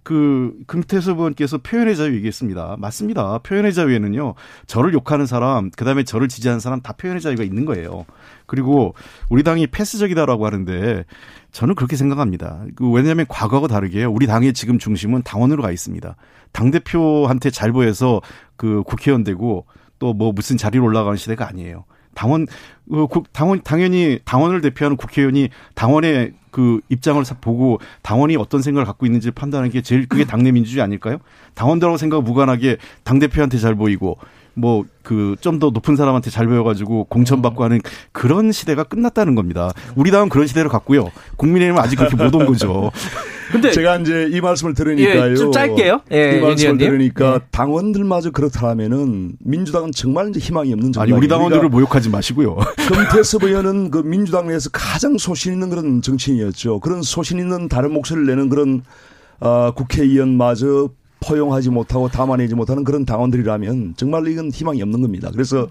그 금태섭 의원께서 표현의 자유 얘기했습니다. 맞습니다. 표현의 자유에는요. 저를 욕하는 사람, 그다음에 저를 지지하는 사람 다 표현의 자유가 있는 거예요. 그리고 우리 당이 패스적이다라고 하는데 저는 그렇게 생각합니다. 그 왜냐하면 과거와 다르게요. 우리 당의 지금 중심은 당원으로 가 있습니다. 당 대표한테 잘 보여서 그 국회의원 되고 또 뭐 무슨 자리로 올라가는 시대가 아니에요. 당원 어, 당원 당연히 당원을 대표하는 국회의원이 당원의 그 입장을 보고 당원이 어떤 생각을 갖고 있는지 판단하는 게 제일 그게 당내 민주주의 아닐까요? 당원들하고 생각 무관하게 당 대표한테 잘 보이고 뭐 그 좀 더 높은 사람한테 잘 보여가지고 공천받고 하는 그런 시대가 끝났다는 겁니다. 우리 당은 그런 시대를 갖고요. 국민의힘은 아직 그렇게 못 온 거죠. 근데 제가 이제 이 말씀을 들으니까요. 예, 좀 짧게요. 예, 이 말씀을 들으니까 예. 당원들마저 그렇다면은 민주당은 정말 이제 희망이 없는 정당. 아니 우리 당원들을 모욕하지 마시고요. 금태섭 의원은 그 민주당 내에서 가장 소신 있는 그런 정치인이었죠. 그런 소신 있는 다른 목소리를 내는 그런 어, 국회의원마저 포용하지 못하고 담아내지 못하는 그런 당원들이라면 정말 이건 희망이 없는 겁니다. 그래서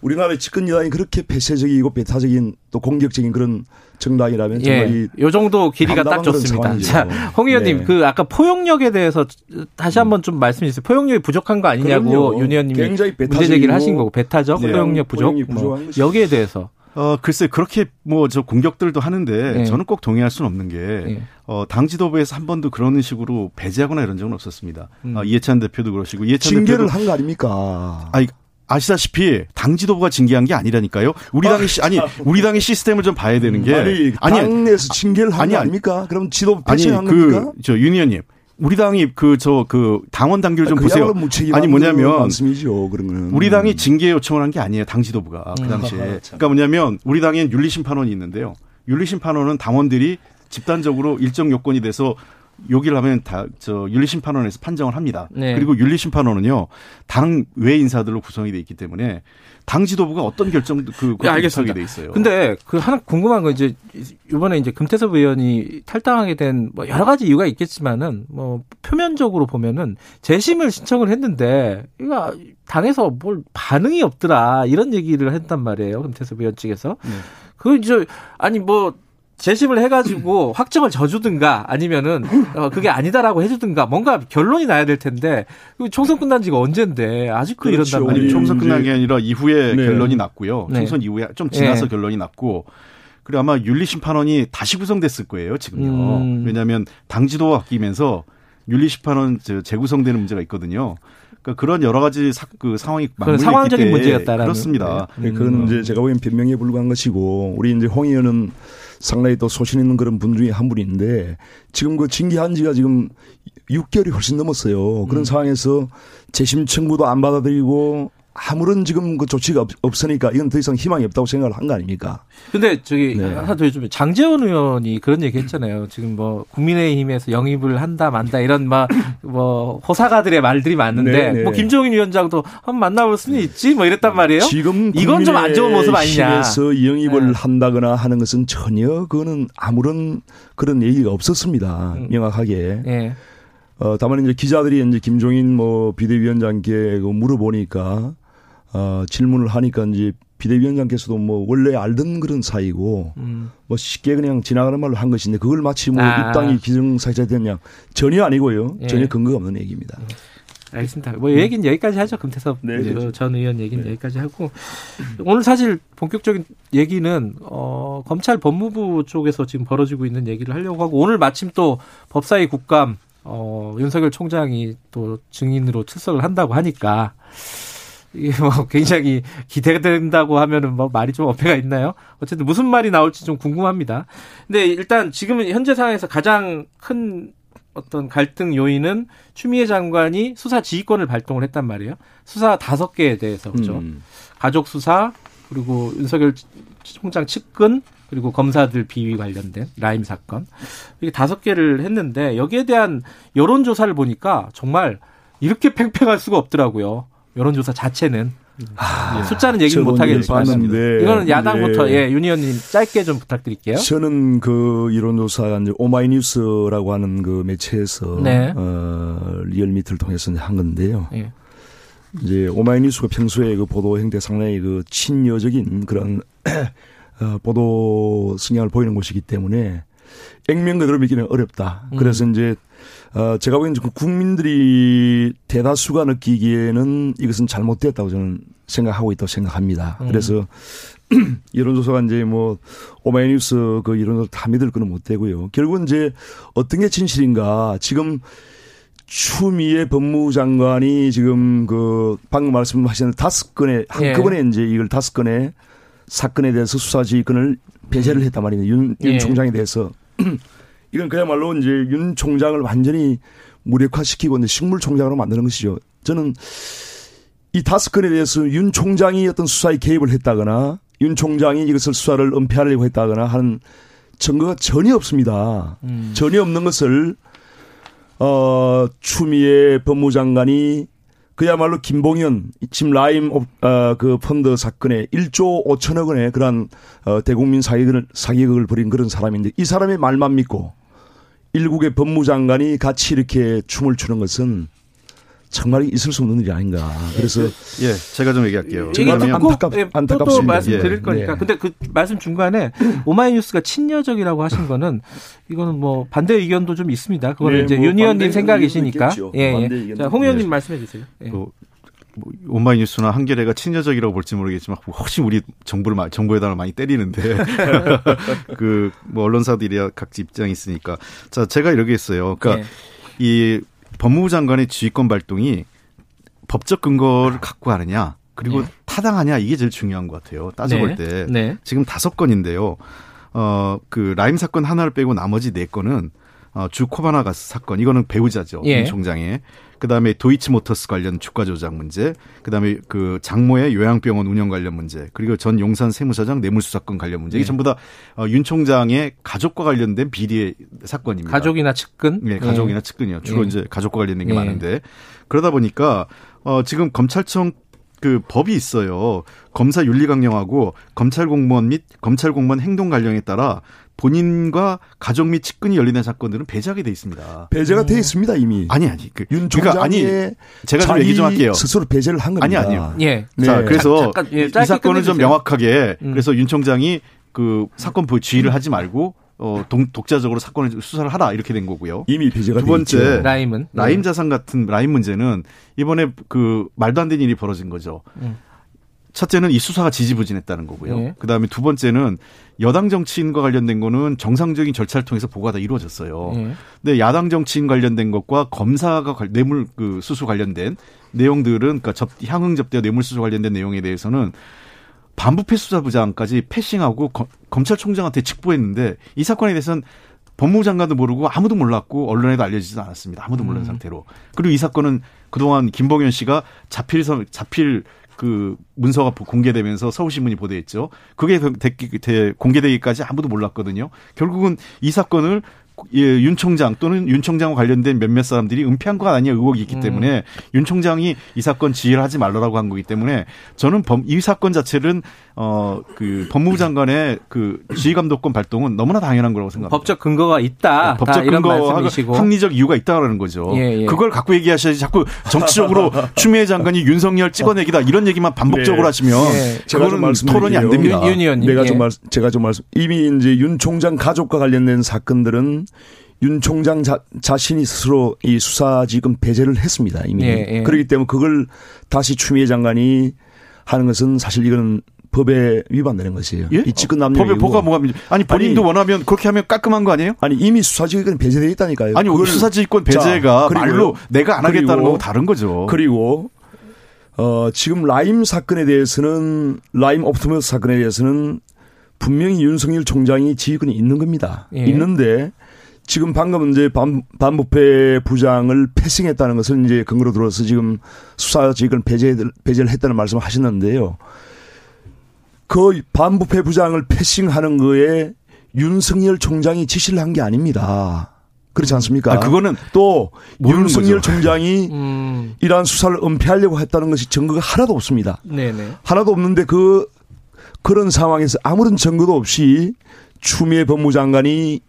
우리나라의 집권 여당이 그렇게 폐쇄적이고 배타적인 또 공격적인 그런 정당이라면 정말 예, 이 정도 길이가 딱 좋습니다. 자, 홍 의원님 네. 그 아까 포용력에 대해서 다시 한번 좀 말씀해 주세요. 포용력이 부족한 거 아니냐고 윤 의원님이 문제 제기를 하신 거고 배타적 네. 포용력 부족 뭐 여기에 대해서 어, 글쎄, 그렇게 뭐 저 공격들도 하는데 네. 저는 꼭 동의할 수는 없는 게, 네. 어, 당 지도부에서 한 번도 그런 식으로 배제하거나 이런 적은 없었습니다. 음. 어, 이해찬 대표도 그러시고, 이해찬 징계를 한 거 아닙니까? 아니, 아시다시피 당 지도부가 징계한 게 아니라니까요. 우리 당의 시, 아니 우리 당의 시스템을 좀 봐야 되는 게 아니, 아니 당내에서 징계를 한게 아닙니까? 그럼 지도부 배제한 겁니까? 그저 유니언님 우리 당이 그 저그 그 당원 당규를 좀 아, 보세요. 아니 뭐냐면 말씀이죠. 그러면 우리 당이 징계 요청을 한 게 아니에요. 당 지도부가 그 음. 당시에. 음. 그러니까 뭐냐면 우리 당엔 윤리 심판원이 있는데요. 윤리 심판원은 당원들이 집단적으로 일정 요건이 돼서 요기를 하면 다 저 윤리심판원에서 판정을 합니다. 네. 그리고 윤리심판원은요 당 외 인사들로 구성이 돼 있기 때문에 당 지도부가 어떤 결정도 그 네, 알겠습니다. 돼 있어요. 근데 그 하나 궁금한 건 이제 이번에 이제 금태섭 의원이 탈당하게 된 뭐 여러 가지 이유가 있겠지만은 뭐 표면적으로 보면은 재심을 신청을 했는데 이거 당에서 뭘 반응이 없더라 이런 얘기를 했단 말이에요. 금태섭 의원 측에서. 네. 그 이제 아니 뭐 재심을 해가지고 확정을 져주든가 아니면은 어, 그게 아니다라고 해주든가 뭔가 결론이 나야 될 텐데 총선 끝난 지가 언젠데 아직도 그렇죠. 이런단 말이에요. 총선 끝난 게 아니라 이후에 네. 결론이 났고요. 네. 총선 이후에 좀 지나서 네. 결론이 났고 그리고 아마 윤리심판원이 다시 구성됐을 거예요. 지금요. 음. 왜냐하면 당지도가 바뀌면서 윤리심판원 재구성되는 문제가 있거든요. 그러니까 그런 여러 가지 사, 그 상황이 그런 상황적인 문제였다라는 그렇습니다. 네. 그건 음. 이제 제가 보기엔 변명에 불과한 것이고 우리 이제 홍 의원은 상당히 또 소신 있는 그런 분 중에 한 분인데 지금 그 징계한 지가 지금 6개월이 훨씬 넘었어요. 그런 음. 상황에서 재심 청구도 안 받아들이고 아무런 지금 그 조치가 없, 으니까 이건 더 이상 희망이 없다고 생각을 한 거 아닙니까? 근데 저기 네. 하나 더 해주면 장재원 의원이 그런 얘기 했잖아요. 지금 뭐 국민의힘에서 영입을 한다 만다 이런 막 뭐 호사가들의 말들이 많은데 네, 네. 뭐 김종인 위원장도 한번 만나볼 수는 있지 뭐 이랬단 말이에요. 지금 이건 좀 안 좋은 모습 아니냐. 에서 영입을 네. 한다거나 하는 것은 전혀 그거는 아무런 그런 얘기가 없었습니다. 음. 명확하게. 네. 어, 다만 이제 기자들이 이제 김종인 뭐 비대위원장께 그 물어보니까 어, 질문을 하니까 이제 비대위원장께서도 뭐 원래 알던 그런 사이고 음. 뭐 쉽게 그냥 지나가는 말로 한 것인데 그걸 마치 뭐 아. 입당이 기정사실화 됐냐 전혀 아니고요. 예. 전혀 근거가 없는 얘기입니다. 음. 알겠습니다. 뭐 얘기는 여기까지 하죠. 금태섭 네, 그렇죠. 전 의원 얘기는 네. 여기까지 하고 오늘 사실 본격적인 얘기는 어, 검찰 법무부 쪽에서 지금 벌어지고 있는 얘기를 하려고 하고 오늘 마침 또 법사위 국감 어, 윤석열 총장이 또 증인으로 출석을 한다고 하니까 이게 뭐 굉장히 기대된다고 하면은 뭐 말이 좀 어폐가 있나요? 어쨌든 무슨 말이 나올지 좀 궁금합니다. 근데 일단 지금 현재 상황에서 가장 큰 어떤 갈등 요인은 추미애 장관이 수사 지휘권을 발동을 했단 말이에요. 수사 다섯 개에 대해서 그죠. 음. 가족 수사 그리고 윤석열 총장 측근 그리고 검사들 비위 관련된 라임 사건 이게 다섯 개를 했는데 여기에 대한 여론 조사를 보니까 정말 이렇게 팽팽할 수가 없더라고요. 여론 조사 자체는 아, 예, 숫자는 얘기는 못 하겠지만 이거는 야당부터 네. 예, 윤 의원님 짧게 좀 부탁드릴게요. 저는 그 여론조사 오마이뉴스라고 하는 그 매체에서 네. 어, 리얼미터를 통해서 한 건데요. 예. 이제 오마이뉴스가 평소에 그 보도 행태 상당히 그 친여적인 그런 어, 보도 성향을 보이는 곳이기 때문에 액면 그대로 믿기는 어렵다. 그래서 음. 이제 어, 제가 보기에는 그 국민들이 대다수가 느끼기에는 이것은 잘못됐다고 저는 생각하고 있다고 생각합니다. 음. 그래서 여론조사가 이제 뭐 오마이뉴스 그 여론조사 다 믿을 거는 못 되고요. 결국은 이제 어떤 게 진실인가 지금 추미애 법무장관이 지금 그 방금 말씀하신 다섯 건의 한꺼번에 예. 이제 이걸 다섯 건의 사건에 대해서 수사지휘권을 배제를 했단 말이에요. 윤, 윤 예. 총장에 대해서. 이건 그야말로 이제 윤 총장을 완전히 무력화시키고 이제 식물 총장으로 만드는 것이죠. 저는 이 다섯 건에 대해서 윤 총장이 어떤 수사에 개입을 했다거나 윤 총장이 이것을 수사를 은폐하려고 했다거나 하는 증거가 전혀 없습니다. 음. 전혀 없는 것을 어 추미애 법무장관이 그야말로 김봉현 지금 라임 어, 그 펀드 사건에 1조 5천억 원의 그러한 어, 대국민 사기극을 사기극을 벌인 그런 사람인데 이 사람의 말만 믿고 일국의 법무장관이 같이 이렇게 춤을 추는 것은 정말 있을 수 없는 일이 아닌가. 그래서 예, 제가 좀 얘기할게요. 정말 안타깝, 예, 안타깝습니다. 또, 또 말씀드릴 예. 거니까. 네. 근데 그 말씀 중간에 오마이뉴스가 친여적이라고 하신 거는 이거는 뭐 반대 의견도 좀 있습니다. 그거는 네, 이제 뭐윤 의원님 생각이시니까. 예, 예. 자, 홍 의원님 네. 말씀해 주세요. 예. 그, 뭐 오마이뉴스나 한겨레가 친여적이라고 볼지 모르겠지만 혹시 우리 정부를 정부에다가 많이 때리는데 그 뭐 언론사들이 야 각지 입장이 있으니까 자 제가 이렇게 했어요. 그러니까 네. 이 법무부 장관의 지휘권 발동이 법적 근거를 갖고 하느냐 그리고 네. 타당하냐 이게 제일 중요한 것 같아요. 따져볼 네. 때 네. 지금 다섯 건인데요. 어 그 라임 사건 하나를 빼고 나머지 네 건은 어, 주 코바나 가스 사건 이거는 배우자죠 예. 총장의 그다음에 도이치모터스 관련 주가 조작 문제, 그다음에 그 장모의 요양병원 운영 관련 문제, 그리고 전 용산 세무서장 뇌물수사건 관련 문제. 이게 네. 전부 다윤 어, 총장의 가족과 관련된 비리 사건입니다. 가족이나 측근? 네, 가족이나 네. 측근이요. 주로 네. 이제 가족과 관련된 게 네. 많은데 그러다 보니까 어 지금 검찰청 그 법이 있어요. 검사 윤리 강령하고 검찰 공무원 및 검찰 공무원 행동 관령에 따라 본인과 가족 및 측근이 열리는 사건들은 배제하게 돼 있습니다. 배제가 돼 있습니다 이미. 아니 아니 그, 윤 그러니까 아니 제가 좀 얘기 좀 할게요. 스스로 배제를 한 겁니다. 아니 아니요. 예. 자 네. 그래서 자, 잠깐, 예, 이 사건을 좀 명확하게 음. 그래서 윤 총장이 그 사건 지휘를 하지 말고 어, 동, 독자적으로 사건을 수사를 하라 이렇게 된 거고요. 이미 배제가 두 번째 라임은 라임 자산 같은 라임 문제는 이번에 그 말도 안 되는 일이 벌어진 거죠. 음. 첫째는 이 수사가 지지부진했다는 거고요. 네. 그다음에 두 번째는 여당 정치인과 관련된 거는 정상적인 절차를 통해서 보고가 다 이루어졌어요. 네. 근데 야당 정치인 관련된 것과 검사가 뇌물 그 수수 관련된 내용들은 그러니까 접, 향응 접대 뇌물 수수 관련된 내용에 대해서는 반부패 수사부장까지 패싱하고 거, 검찰총장한테 직보했는데 이 사건에 대해서는 법무부 장관도 모르고 아무도 몰랐고 언론에도 알려지지 않았습니다. 아무도 모르는 음. 상태로. 그리고 이 사건은 그동안 김봉현 씨가 자필 자필 그 문서가 공개되면서 서울신문이 보도했죠. 그게 공개되기까지 아무도 몰랐거든요. 결국은 이 사건을 예, 윤 총장 또는 윤 총장과 관련된 몇몇 사람들이 은폐한 것 아니냐 의혹이 있기 음. 때문에 윤 총장이 이 사건 지휘를 하지 말라고 한 거기 때문에 저는 범, 이 사건 자체는 어, 그 법무부 장관의 그 지휘 감독권 발동은 너무나 당연한 거라고 생각합니다. 법적 근거가 있다. 네, 법적 근거와 합리적 이유가 있다라는 거죠. 예, 예. 그걸 갖고 얘기하셔야지 자꾸 정치적으로 추미애 장관이 윤석열 찍어내기다 이런 얘기만 반복적으로 네. 하시면 예. 그거는 토론이 안 됩니다. 윤, 의원님. 내가 좀 예. 말, 제가 좀 말씀 이미 이제 윤 총장 가족과 관련된 사건들은 윤 총장 자, 자신이 스스로 이 수사지금 배제를 했습니다. 이미. 예, 예. 그렇기 때문에 그걸 다시 추미애 장관이 하는 것은 사실 이거는 법에 위반되는 것이에요. 예? 이 직권 남용 법에 뭐가 뭐가 아니 본인도 아니, 원하면 그렇게 하면 깔끔한 거 아니에요? 아니 이미 수사지휘권 배제돼 있다니까요. 아니 수사지휘권 배제가 자, 말로 내가 안 하겠다는 거고 다른 거죠. 그리고 어 지금 라임 사건에 대해서는 라임 옵티머스 사건에 대해서는 분명히 윤석열 총장이 지휘권이 있는 겁니다. 예. 있는데 지금 방금 이제 반, 반부패 부장을 패싱했다는 것을 이제 근거로 들어서 지금 수사지휘권 배제, 배제를 했다는 말씀을 하셨는데요. 그 반부패 부장을 패싱하는 거에 윤석열 총장이 지시를 한 게 아닙니다. 그렇지 않습니까? 아, 그거는 또 윤석열 거죠. 총장이 음. 이러한 수사를 은폐하려고 했다는 것이 증거가 하나도 없습니다. 네네. 하나도 없는데 그 그런 상황에서 아무런 증거도 없이 추미애 법무장관이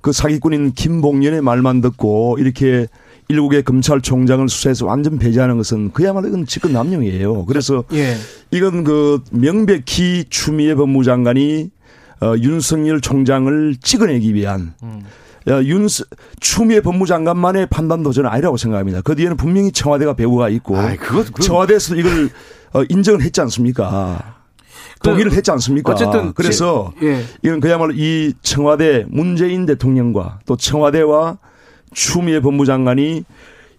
그 사기꾼인 김봉련의 말만 듣고 이렇게 일국의 검찰총장을 수사해서 완전 배제하는 것은 그야말로 이건 직권 남용이에요. 그래서 예. 이건 그 명백히 추미애 법무장관이 어, 윤석열 총장을 찍어내기 위한 음. 윤 추미애 법무장관만의 판단도 저는 아니라고 생각합니다. 그 뒤에는 분명히 청와대가 배후가 있고 아이, 그거, 그거. 청와대에서 이걸 어, 인정을 했지 않습니까? 동의를 했지 않습니까? 어쨌든 그래서 예. 이건 그야말로 이 청와대 문재인 대통령과 또 청와대와 추미애 법무장관이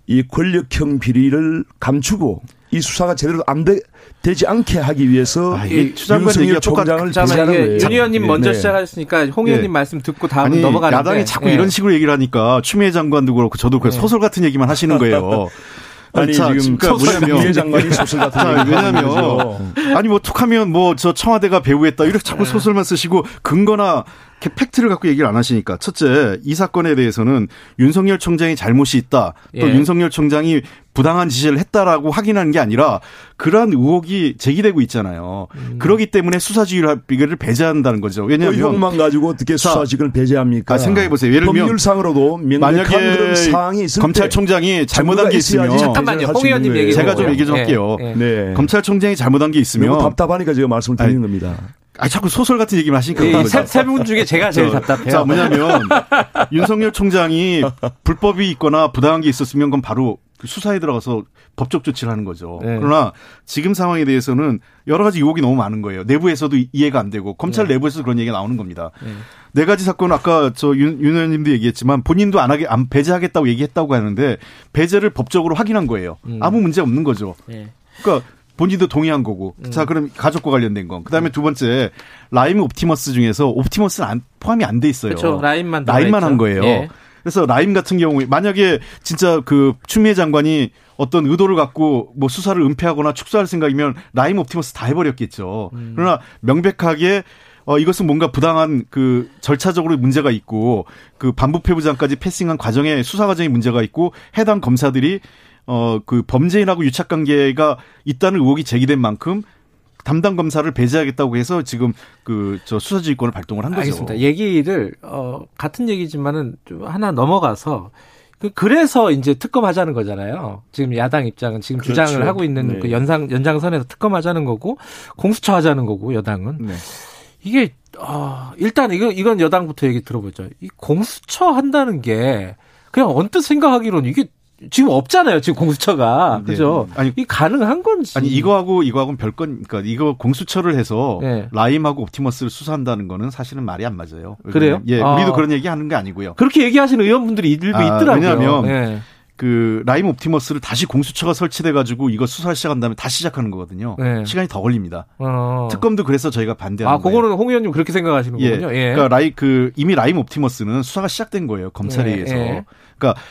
이 권력형 비리를 감추고 이 수사가 제대로 안 되, 되지 않게 하기 위해서 아, 윤석열 총장을 비자는 거예요. 윤 의원님 먼저 네. 시작하셨으니까 홍 의원님 네. 말씀 듣고 다음 넘어가는데 야당이 자꾸 네. 이런 식으로 얘기를 하니까 추미애 장관도 그렇고 저도 그 네. 소설 같은 얘기만 하시는 거예요. 아니 자, 지금 그러니까 뭐냐면 장관이 소설 같은 자, 왜냐면 아니 뭐 툭하면 뭐 저 청와대가 배우했다. 이렇게 자꾸 네. 소설만 쓰시고 근거나 팩트를 갖고 얘기를 안 하시니까 첫째 이 사건에 대해서는 윤석열 총장이 잘못이 있다 또 예. 윤석열 총장이 부당한 지시를 했다라고 확인하는 게 아니라 그러한 의혹이 제기되고 있잖아요. 음. 그러기 때문에 수사지휘를 배제한다는 거죠. 왜냐하면 의혹만 가지고 어떻게 수사지휘를 배제합니까? 아, 생각해 보세요. 예를 들면 법률상으로도 만약에 그런 사항이 있을 검찰총장이 잘못한 게 있으면 잠깐만요. 홍 의원님 얘기 제가 좀 얘기 좀 네. 할게요. 네. 네. 검찰총장이 잘못한 게 있으면 답답하니까 제가 말씀을 드리는 아니, 겁니다. 아 자꾸 소설 같은 얘기만 하시니까 네, 세분 중에 제가 제일 답답해요. 자 뭐냐면 윤석열 총장이 불법이 있거나 부당한 게 있었으면 그건 바로 그 수사에 들어가서 법적 조치를 하는 거죠. 네. 그러나 지금 상황에 대해서는 여러 가지 유혹이 너무 많은 거예요. 내부에서도 이해가 안 되고 검찰 네. 내부에서 그런 얘기가 나오는 겁니다. 네. 네 가지 사건 아까 저윤 윤 의원님도 얘기했지만 본인도 안 하게 안 배제하겠다고 얘기했다고 하는데 배제를 법적으로 확인한 거예요. 음. 아무 문제 없는 거죠. 네. 그러니까 본인도 동의한 거고. 음. 자, 그럼 가족과 관련된 건. 그 다음에 음. 두 번째 라임 옵티머스 중에서 옵티머스는 안, 포함이 안 돼 있어요. 그렇죠. 라임만 라임만 한 거예요. 예. 그래서 라임 같은 경우에 만약에 진짜 그 추미애 장관이 어떤 의도를 갖고 뭐 수사를 은폐하거나 축소할 생각이면 라임 옵티머스 다 해버렸겠죠. 음. 그러나 명백하게 어, 이것은 뭔가 부당한 그 절차적으로 문제가 있고 그 반부패 부장까지 패싱한 과정에 수사 과정에 문제가 있고 해당 검사들이 어, 그 범죄인하고 유착 관계가 있다는 의혹이 제기된 만큼 담당 검사를 배제하겠다고 해서 지금 그 저 수사지휘권을 발동을 한 거죠. 알겠습니다. 얘기를 어 같은 얘기지만은 좀 하나 넘어가서 그 그래서 이제 특검하자는 거잖아요. 지금 야당 입장은 지금 그렇죠. 주장을 하고 있는 네. 그 연상 연장선에서 특검하자는 거고 공수처 하자는 거고 여당은 네. 이게 어 일단 이거 이건 여당부터 얘기 들어보죠. 이 공수처 한다는 게 그냥 언뜻 생각하기로는 이게 지금 없잖아요. 지금 공수처가 네. 그죠? 아니 이 가능한 건지. 아니 이거하고 이거하고는 별건 그러니까 이거 공수처를 해서 네. 라임하고 옵티머스를 수사한다는 거는 사실은 말이 안 맞아요. 그래요? 예, 아. 우리도 그런 얘기 하는 게 아니고요. 그렇게 얘기하시는 의원분들이 일부 아, 있더라고요. 왜냐하면 네. 그 라임 옵티머스를 다시 공수처가 설치돼 가지고 이거 수사를 시작한 다음에 다시 시작하는 거거든요. 네. 시간이 더 걸립니다. 어. 특검도 그래서 저희가 반대하는 아, 그거는 홍 의원님 그렇게 생각하시는 예. 거군요. 예. 그러니까 라이 그 이미 라임 옵티머스는 수사가 시작된 거예요. 검찰에 예. 의해서. 예. 그러니까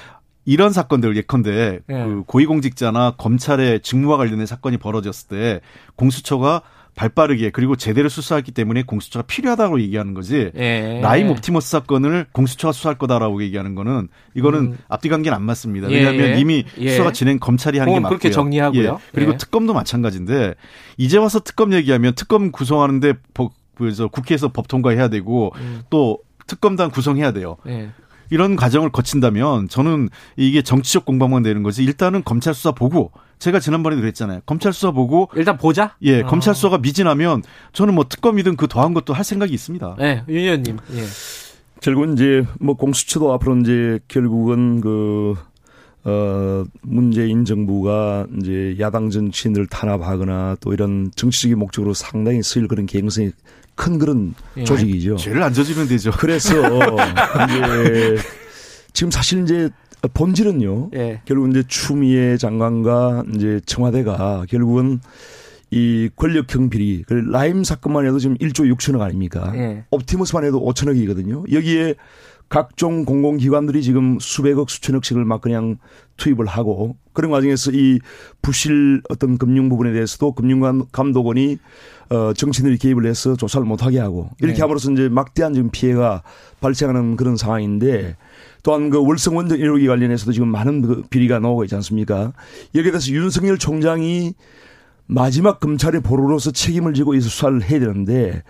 이런 사건들 예컨대 예. 그 고위공직자나 검찰의 직무와 관련된 사건이 벌어졌을 때 공수처가 발빠르게 그리고 제대로 수사했기 때문에 공수처가 필요하다고 얘기하는 거지. 예. 라임 옵티머스 사건을 공수처가 수사할 거다라고 얘기하는 거는 이거는 음. 앞뒤 관계는 안 맞습니다. 예, 왜냐하면 예. 이미 예. 수사가 진행 검찰이 하는 게 맞고요. 그렇게 정리하고요. 예. 그리고 특검도 마찬가지인데 이제 와서 특검 얘기하면 특검 구성하는데 그래서 국회에서 법 통과해야 되고 음. 또 특검단 구성해야 돼요. 이런 과정을 거친다면 저는 이게 정치적 공방만 되는 거지 일단은 검찰 수사 보고 제가 지난번에도 그랬잖아요. 검찰 수사 보고 일단 보자. 예, 어. 검찰 수사가 미진하면 저는 뭐 특검이든 그 더한 것도 할 생각이 있습니다. 네, 윤 의원님. 예. 결국은 이제 뭐 공수처도 앞으로 이제 결국은 그 어, 문재인 정부가 이제 야당 정치인을 탄압하거나 또 이런 정치적인 목적으로 상당히 쓰일 그런 개연성이 큰 그런 예. 조직이죠. 죄를 안 저지르면 되죠. 그래서 이제 지금 사실 이제 본질은요. 예. 결국 이제 추미애 장관과 이제 청와대가 결국은 이 권력형 비리, 그 라임 사건만 해도 지금 1조 6천억 아닙니까? 예. 옵티머스만 해도 5천억이거든요. 여기에 각종 공공기관들이 지금 수백억, 수천억씩을 막 그냥 투입을 하고 그런 과정에서 이 부실 어떤 금융 부분에 대해서도 금융감독원이 어, 정치인들이 개입을 해서 조사를 못하게 하고 이렇게 네. 함으로써 이제 막대한 지금 피해가 발생하는 그런 상황인데 또한 그 월성 원전 1호기 관련해서도 지금 많은 그 비리가 나오고 있지 않습니까? 여기에 대해서 윤석열 총장이 마지막 검찰의 보루로서 책임을 지고 이 수사를 해야 되는데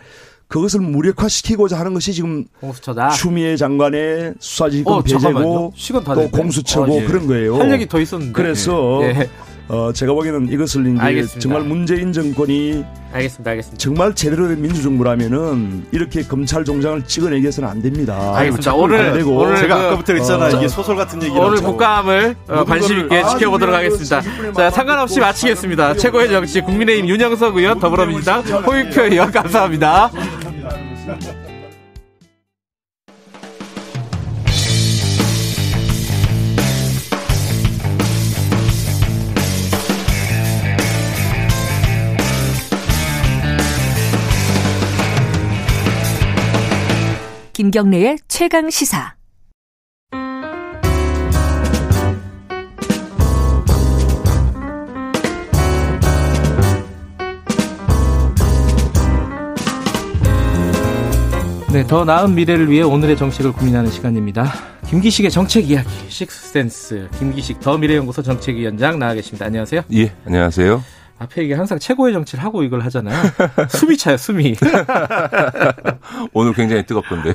그것을 무력화시키고자 하는 것이 지금 공수처다. 추미애 장관의 수사지휘권 어, 배제고 또 공수처고 어, 예. 그런 거예요. 할 얘기 더 있었는데. 그래서 예. 어, 제가 보기에는 이것을 이제 알겠습니다. 정말 문재인 정권이 알겠습니다, 알겠습니다. 정말 제대로 된 민주정부라면은 이렇게 검찰 종장을 찍어내기 해서는 안 됩니다. 알겠습니다. 오늘, 되고. 오늘 제가 그, 아까부터 했잖아요. 어, 이게 소설 같은 얘기 오늘 국감을 어, 관심 있게 아, 지켜보도록 하겠습니다. 자, 상관없이 마치겠습니다. 최고의 정치 국민의힘 윤영석 의원, 더불어민주당 홍익표 의원 감사합니다. 김경래의 최강 시사. 네, 더 나은 미래를 위해 오늘의 정책을 고민하는 시간입니다. 김기식의 정책 이야기, 식스센스. 김기식 더 미래연구소 정책위원장 나와 계십니다. 안녕하세요. 예, 안녕하세요. 앞에 이게 항상 최고의 정치를 하고 이걸 하잖아요. 숨이 차요, 숨이. 오늘 굉장히 뜨겁던데.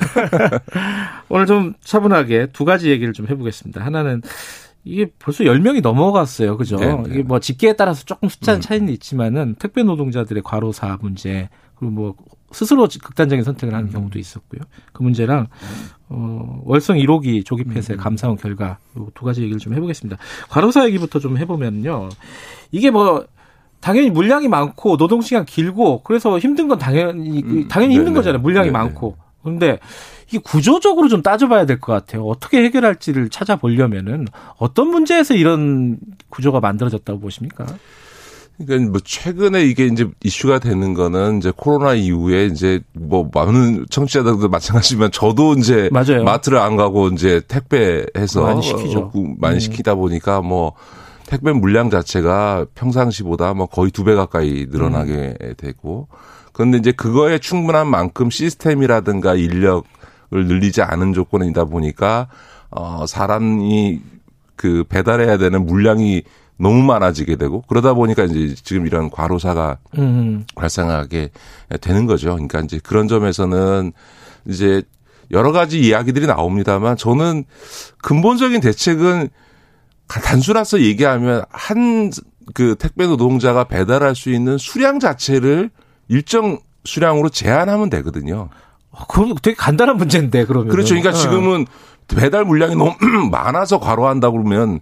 오늘 좀 차분하게 두 가지 얘기를 좀 해보겠습니다. 하나는 이게 벌써 10명이 넘어갔어요. 그죠? 네, 네. 이게 뭐 집계에 따라서 조금 숫자는 음. 차이는 있지만은 택배 노동자들의 과로사 문제 그리고 뭐 스스로 극단적인 선택을 하는 음. 경우도 있었고요. 그 문제랑 어 월성 1호기 조기 폐쇄 음. 감사원 결과 두 가지 얘기를 좀 해보겠습니다. 과로사 얘기부터 좀 해보면요. 이게 뭐 당연히 물량이 많고 노동 시간 길고 그래서 힘든 건 당연히 음, 당연히 힘든 네네. 거잖아요. 물량이 네네. 많고. 그런데 이 구조적으로 좀 따져봐야 될 것 같아요. 어떻게 해결할지를 찾아보려면은 어떤 문제에서 이런 구조가 만들어졌다고 보십니까? 그러니까 뭐 최근에 이게 이제 이슈가 되는 거는 이제 코로나 이후에 이제 뭐 많은 청취자들도 마찬가지지만 저도 이제 맞아요. 마트를 안 가고 이제 택배해서 많이 시키죠. 많이 음. 시키다 보니까 뭐 택배 물량 자체가 평상시보다 뭐 거의 두 배 가까이 늘어나게 음. 되고 그런데 이제 그거에 충분한 만큼 시스템이라든가 인력을 늘리지 않은 조건이다 보니까 어 사람이 그 배달해야 되는 물량이 너무 많아지게 되고 그러다 보니까 이제 지금 이런 과로사가 음. 발생하게 되는 거죠. 그러니까 이제 그런 점에서는 이제 여러 가지 이야기들이 나옵니다만 저는 근본적인 대책은 단순해서 얘기하면 한 그 택배 노동자가 배달할 수 있는 수량 자체를 일정 수량으로 제한하면 되거든요. 어, 그럼 되게 간단한 문제인데 그러면 그렇죠. 그러니까 어. 지금은 배달 물량이 너무 많아서 과로한다 그러면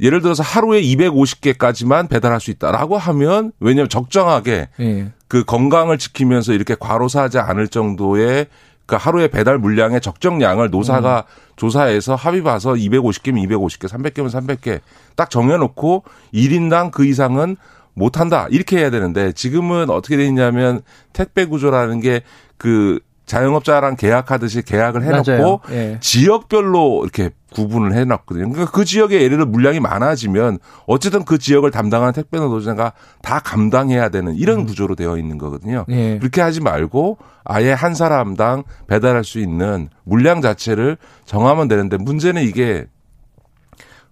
예를 들어서 하루에 250개까지만 배달할 수 있다라고 하면 왜냐하면 적정하게 예. 그 건강을 지키면서 이렇게 과로사하지 않을 정도의 그 하루에 배달 물량의 적정량을 노사가 음. 조사해서 합의 봐서 250개면 250개, 300개면 300개 딱 정해놓고 1인당 그 이상은 못한다 이렇게 해야 되는데 지금은 어떻게 돼 있냐면 택배 구조라는 게 그 자영업자랑 계약하듯이 계약을 해놓고 예. 지역별로 이렇게 구분을 해놨거든요. 그러니까 그 지역에 예를 들어 물량이 많아지면 어쨌든 그 지역을 담당하는 택배 노동자가 다 감당해야 되는 이런 음. 구조로 되어 있는 거거든요. 예. 그렇게 하지 말고 아예 한 사람당 배달할 수 있는 물량 자체를 정하면 되는데 문제는 이게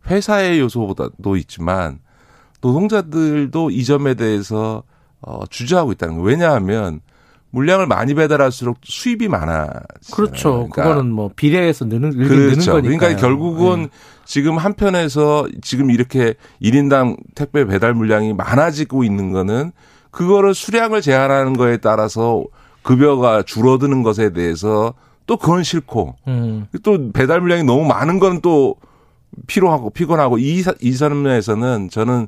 회사의 요소보다도 있지만 노동자들도 이 점에 대해서 어, 주저하고 있다는 거예요. 왜냐하면 물량을 많이 배달할수록 수입이 많아. 그렇죠. 그러니까 그거는 뭐 비례해서 느는 그렇죠. 느는 거니까 그러니까 결국은 네. 지금 한편에서 지금 이렇게 1인당 택배 배달 물량이 많아지고 있는 거는 그거를 수량을 제한하는 거에 따라서 급여가 줄어드는 것에 대해서 또 그건 싫고 음. 또 배달 물량이 너무 많은 건 또 피로하고 피곤하고 이, 이 선에서는 저는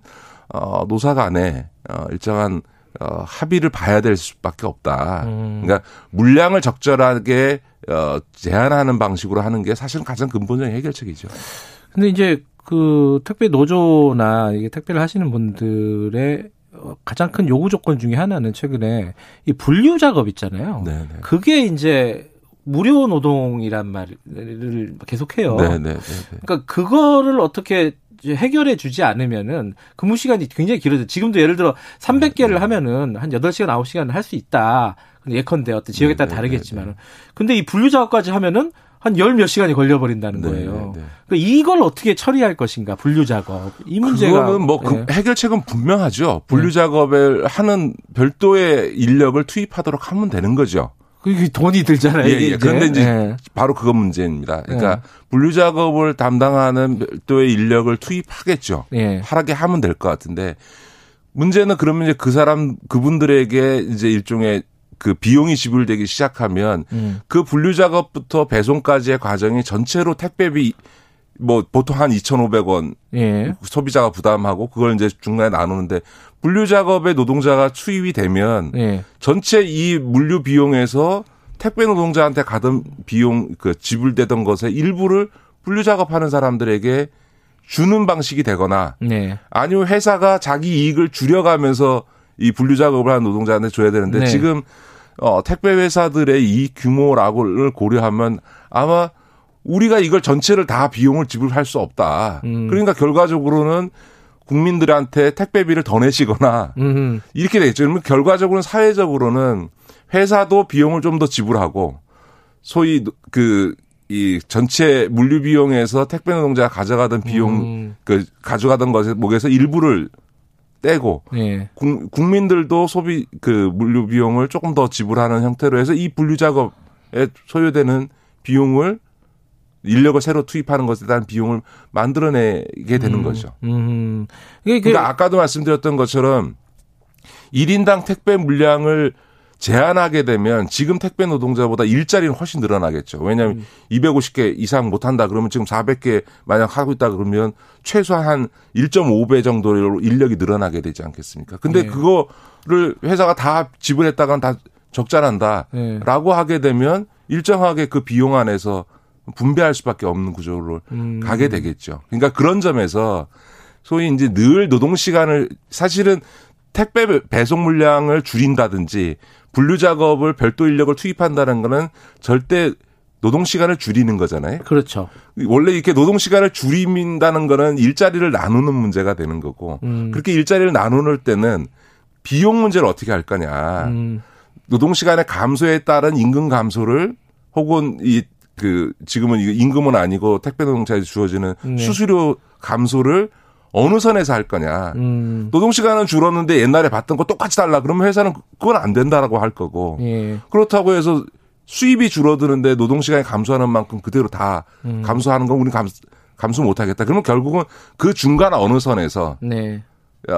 어, 노사 간에 어, 일정한 어, 합의를 봐야 될 수밖에 없다. 음. 그러니까 물량을 적절하게 어, 제한하는 방식으로 하는 게 사실은 가장 근본적인 해결책이죠. 근데 이제 그 택배 노조나 이게 택배를 하시는 분들의 어, 가장 큰 요구 조건 중에 하나는 최근에 이 분류 작업 있잖아요. 네네. 네. 그게 이제 무료 노동이란 말을 계속해요. 네네. 그러니까 그거를 어떻게 해결해 주지 않으면은 근무 시간이 굉장히 길어져. 지금도 예를 들어 300개를 하면은 한 8시간, 9시간 할 수 있다. 예컨대 어떤 지역에 따라 네, 네, 다르겠지만은. 네, 근데 이 분류 작업까지 하면은 한열몇 시간이 걸려버린다는 거예요. 그러니까 이걸 어떻게 처리할 것인가, 분류 작업. 이 문제가. 그거는 뭐 그 해결책은 분명하죠. 분류 작업을 하는 별도의 인력을 투입하도록 하면 되는 거죠. 그게 돈이 들잖아요. 예, 예. 그런데 이제 예. 바로 그거 문제입니다. 그러니까 예. 분류 작업을 담당하는 별도의 인력을 투입하겠죠. 예. 하라게 하면 될 것 같은데 문제는 그러면 이제 그 사람 그분들에게 이제 일종의 그 비용이 지불되기 시작하면 음. 그 분류 작업부터 배송까지의 과정이 전체로 택배비 뭐 보통 한 2,500원 예. 소비자가 부담하고 그걸 이제 중간에 나누는데 분류 작업에 노동자가 투입이 되면 예. 전체 이 물류 비용에서 택배 노동자한테 가던 비용 그 지불되던 것의 일부를 분류 작업하는 사람들에게 주는 방식이 되거나 네. 아니면 회사가 자기 이익을 줄여가면서 이 분류 작업을 하는 노동자한테 줘야 되는데 네. 지금 어 택배 회사들의 이 규모라고를 고려하면 아마 우리가 이걸 전체를 다 비용을 지불할 수 없다. 음. 그러니까 결과적으로는 국민들한테 택배비를 더 내시거나 음흠. 이렇게 되겠죠. 그러면 결과적으로는 사회적으로는 회사도 비용을 좀 더 지불하고 소위 그 이 전체 물류 비용에서 택배 노동자가 가져가던 비용 음. 그 가져가던 것에 목에서 일부를 떼고 네. 국민들도 소비 그 물류 비용을 조금 더 지불하는 형태로 해서 이 분류 작업에 소요되는 비용을 인력을 새로 투입하는 것에 대한 비용을 만들어내게 되는 음, 거죠. 음. 그러니까 아까도 말씀드렸던 것처럼 1인당 택배 물량을 제한하게 되면 지금 택배 노동자보다 일자리는 훨씬 늘어나겠죠. 왜냐하면 음. 250개 이상 못 한다 그러면 지금 400개 만약 하고 있다 그러면 최소한 한 1.5배 정도로 인력이 늘어나게 되지 않겠습니까? 근데 네. 그거를 회사가 다 지불했다가는 다 적자난다라고 네. 하게 되면 일정하게 그 비용 안에서 분배할 수밖에 없는 구조로 음. 가게 되겠죠. 그러니까 그런 점에서 소위 이제 늘 노동 시간을 사실은 택배 배송 물량을 줄인다든지 분류 작업을 별도 인력을 투입한다는 거는 절대 노동 시간을 줄이는 거잖아요. 그렇죠. 원래 이렇게 노동 시간을 줄인다는 거는 일자리를 나누는 문제가 되는 거고 음. 그렇게 일자리를 나누는 때는 비용 문제를 어떻게 할 거냐. 음. 노동 시간의 감소에 따른 임금 감소를 혹은 이 그 지금은 임금은 아니고 택배 노동자에 주어지는 네. 수수료 감소를 어느 선에서 할 거냐. 음. 노동 시간은 줄었는데 옛날에 받던 거 똑같이 달라. 그러면 회사는 그건 안 된다라고 할 거고. 예. 그렇다고 해서 수입이 줄어드는데 노동 시간이 감소하는 만큼 그대로 다 음. 감소하는 건 우리 감 감소 못 하겠다. 그러면 결국은 그 중간 어느 선에서 네.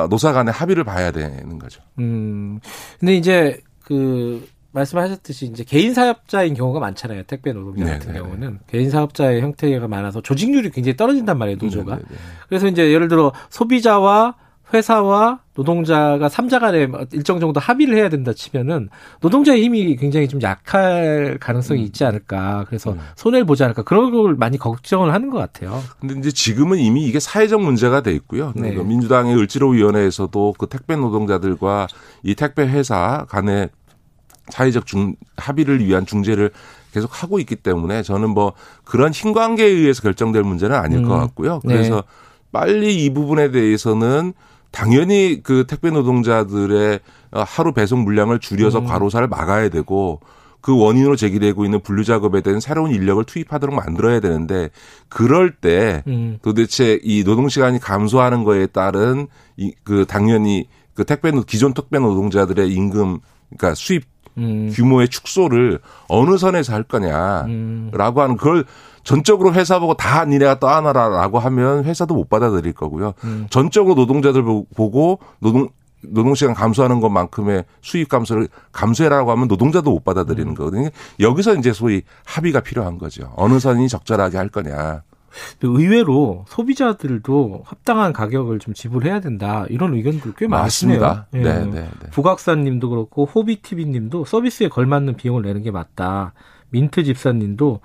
노사 간의 합의를 봐야 되는 거죠. 음. 근데 이제 그 말씀하셨듯이 이제 개인 사업자인 경우가 많잖아요. 택배 노동자 같은 네네. 경우는 개인 사업자의 형태가 많아서 조직률이 굉장히 떨어진단 말이에요. 노조가. 네네. 그래서 이제 예를 들어 소비자와 회사와 노동자가 삼자 간에 일정 정도 합의를 해야 된다 치면은 노동자의 힘이 굉장히 좀 약할 가능성이 음. 있지 않을까. 그래서 음. 손해를 보지 않을까. 그런 걸 많이 걱정을 하는 것 같아요. 근데 이제 지금은 이미 이게 사회적 문제가 돼 있고요. 네. 그러니까 민주당의 을지로위원회에서도 그 택배 노동자들과 이 택배 회사 간의 사회적 중, 합의를 위한 중재를 계속 하고 있기 때문에 저는 뭐 그런 힘관계에 의해서 결정될 문제는 아닐 음. 것 같고요. 그래서 네. 빨리 이 부분에 대해서는 당연히 그 택배 노동자들의 하루 배송 물량을 줄여서 음. 과로사를 막아야 되고 그 원인으로 제기되고 있는 분류 작업에 대한 새로운 인력을 투입하도록 만들어야 되는데 그럴 때 음. 도대체 이 노동 시간이 감소하는 거에 따른 이 그 당연히 그 택배 기존 택배 노동자들의 임금 그러니까 수입 음. 규모의 축소를 어느 선에서 할 거냐라고 음. 하는 그걸 전적으로 회사 보고 다 니네가 떠안아라라고 하면 회사도 못 받아들일 거고요. 음. 전적으로 노동자들 보고 노동 노동시간 감소하는 것만큼의 수입 감소를 감소해라고 하면 노동자도 못 받아들이는 음. 거거든요. 여기서 이제 소위 합의가 필요한 거죠. 어느 선이 적절하게 할 거냐. 의외로 소비자들도 합당한 가격을 좀 지불해야 된다 이런 의견도 꽤 많습니다. 예. 네, 네, 네. 부각사님도 그렇고 호비티비님도 서비스에 걸맞는 비용을 내는 게 맞다. 민트 집사님도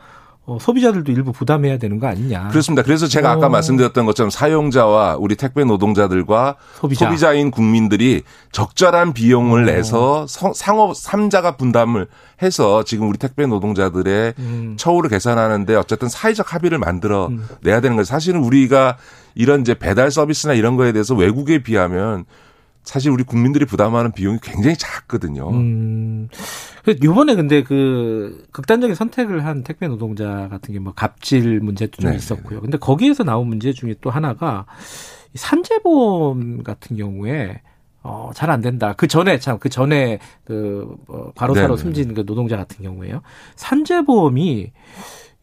어, 소비자들도 일부 부담해야 되는 거 아니냐. 그렇습니다. 그래서 제가 아까 어. 말씀드렸던 것처럼 사용자와 우리 택배 노동자들과 소비자. 인 국민들이 적절한 비용을 어. 내서 상업 3자가 분담을 해서 지금 우리 택배 노동자들의 음. 처우를 개선하는데 어쨌든 사회적 합의를 만들어 음. 내야 되는 거예요. 사실은 우리가 이런 이제 배달 서비스나 이런 거에 대해서 외국에 비하면 사실 우리 국민들이 부담하는 비용이 굉장히 작거든요. 음. 요번에 근데 그 극단적인 선택을 한 택배 노동자 같은 게 뭐 갑질 문제도 좀 네, 있었고요. 네, 네. 근데 거기에서 나온 문제 중에 또 하나가 산재보험 같은 경우에 어, 잘 안 된다. 그 전에 참, 그 전에 그, 어, 과로사로 네네. 숨진 그 노동자 같은 경우에요. 산재보험이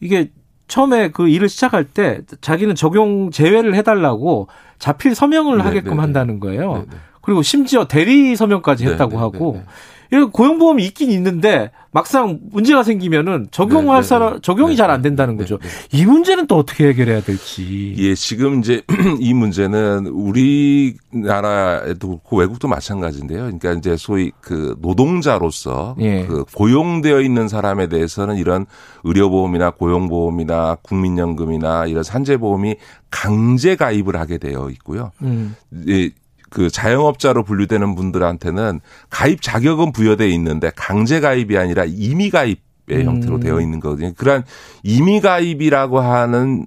이게 처음에 그 일을 시작할 때 자기는 적용 제외를 해달라고 자필 서명을 네네네. 하게끔 한다는 거예요. 네네. 그리고 심지어 대리 서명까지 네, 했다고 네, 하고 네, 이 고용보험이 있긴 있는데 막상 문제가 생기면은 적용할 사람 적용이 잘 안 된다는 거죠. 이 문제는 또 어떻게 해결해야 될지. 예, 지금 이제 이 문제는 우리나라에도 그렇고 외국도 마찬가지인데요. 그러니까 이제 소위 그 노동자로서 예. 그 고용되어 있는 사람에 대해서는 이런 의료보험이나 고용보험이나 국민연금이나 이런 산재보험이 강제 가입을 하게 되어 있고요. 음. 예, 그 자영업자로 분류되는 분들한테는 가입 자격은 부여돼 있는데 강제 가입이 아니라 임의 가입 의 음. 형태로 되어 있는 거거든요. 그러한 임의 가입이라고 하는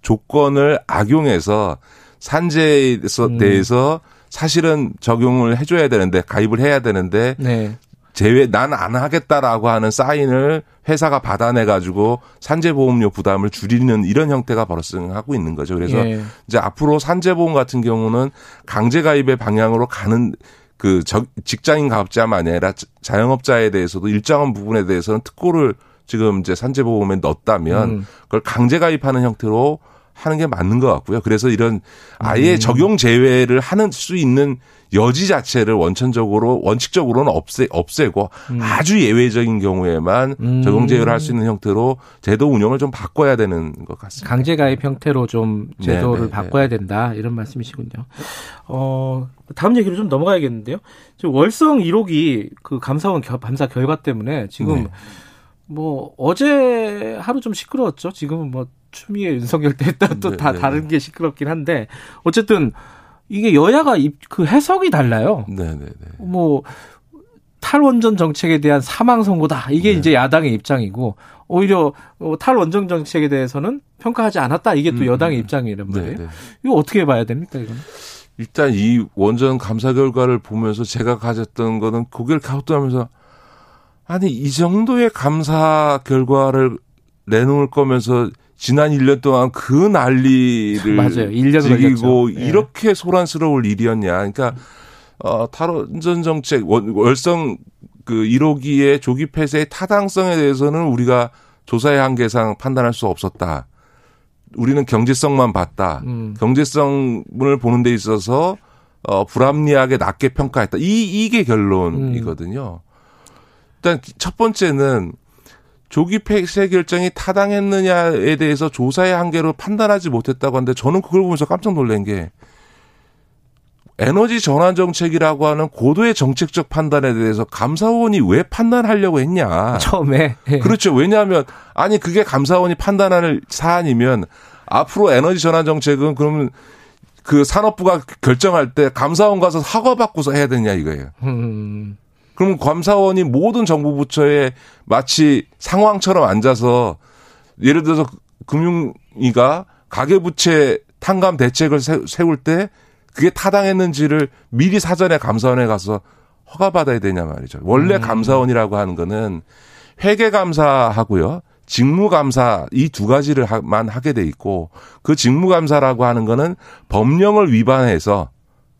조건을 악용해서 산재에 음. 대해서 사실은 적용을 해줘야 되는데 가입을 해야 되는데 네. 제외 난 안 하겠다라고 하는 사인을 회사가 받아내 가지고 산재보험료 부담을 줄이는 이런 형태가 발생하고 있는 거죠. 그래서 예. 이제 앞으로 산재보험 같은 경우는 강제 가입의 방향으로 가는 그 직장인 가업자만 아니라 자영업자에 대해서도 일정한 부분에 대해서는 특고를 지금 이제 산재보험에 넣었다면 음. 그걸 강제 가입하는 형태로 하는 게 맞는 것 같고요. 그래서 이런 아예 음. 적용 제외를 하는 수 있는 여지 자체를 원천적으로 원칙적으로는 없애 없애고 음. 아주 예외적인 경우에만 음. 적용 제외를 할 수 있는 형태로 제도 운영을 좀 바꿔야 되는 것 같습니다. 강제 가입 형태로 좀 제도를 네네. 네, 바꿔야 네. 된다 이런 말씀이시군요. 어 다음 얘기로 좀 넘어가야겠는데요. 지금 월성 1호기 그 감사원 감사 결과 때문에 지금 네. 뭐 어제 하루 좀 시끄러웠죠. 지금은 뭐 추미애 윤석열 때 또다 네, 다른 게 시끄럽긴 한데 어쨌든 이게 여야가 그 해석이 달라요. 네네네. 네, 네. 뭐 탈원전 정책에 대한 사망 선고다. 이게 네. 이제 야당의 입장이고 오히려 어, 탈원전 정책에 대해서는 평가하지 않았다. 이게 또 음. 여당의 입장이란 말이에요. 네네. 이거 어떻게 봐야 됩니까, 이거는? 일단 이 원전 감사 결과를 보면서 제가 가졌던 거는 고개를 가웃하면서 아니 이 정도의 감사 결과를 내놓을 거면서 지난 1년 동안 그 난리를 맞아요. 1년 지기고 네. 이렇게 소란스러울 일이었냐. 그러니까 어 탈원전 정책 월성 그 1호기의 조기 폐쇄의 타당성에 대해서는 우리가 조사의 한계상 판단할 수 없었다. 우리는 경제성만 봤다. 음. 경제성을 보는 데 있어서 어 불합리하게 낮게 평가했다. 이 이게 결론이거든요. 음. 일단 첫 번째는 조기 폐쇄 결정이 타당했느냐에 대해서 조사의 한계로 판단하지 못했다고 하는데 저는 그걸 보면서 깜짝 놀란 게 에너지 전환 정책이라고 하는 고도의 정책적 판단에 대해서 감사원이 왜 판단하려고 했냐. 처음에. 예. 그렇죠. 왜냐하면 아니 그게 감사원이 판단할 사안이면 앞으로 에너지 전환 정책은 그러면 그 산업부가 결정할 때 감사원 가서 사과 받고서 해야 되냐 이거예요. 음. 그럼 감사원이 모든 정부 부처에 마치 상황처럼 앉아서 예를 들어서 금융위가 가계부채 탕감 대책을 세울 때 그게 타당했는지를 미리 사전에 감사원에 가서 허가받아야 되냐 말이죠. 원래 음. 감사원이라고 하는 거는 회계감사하고요. 직무감사 이 두 가지를만 하게 돼 있고 그 직무감사라고 하는 거는 법령을 위반해서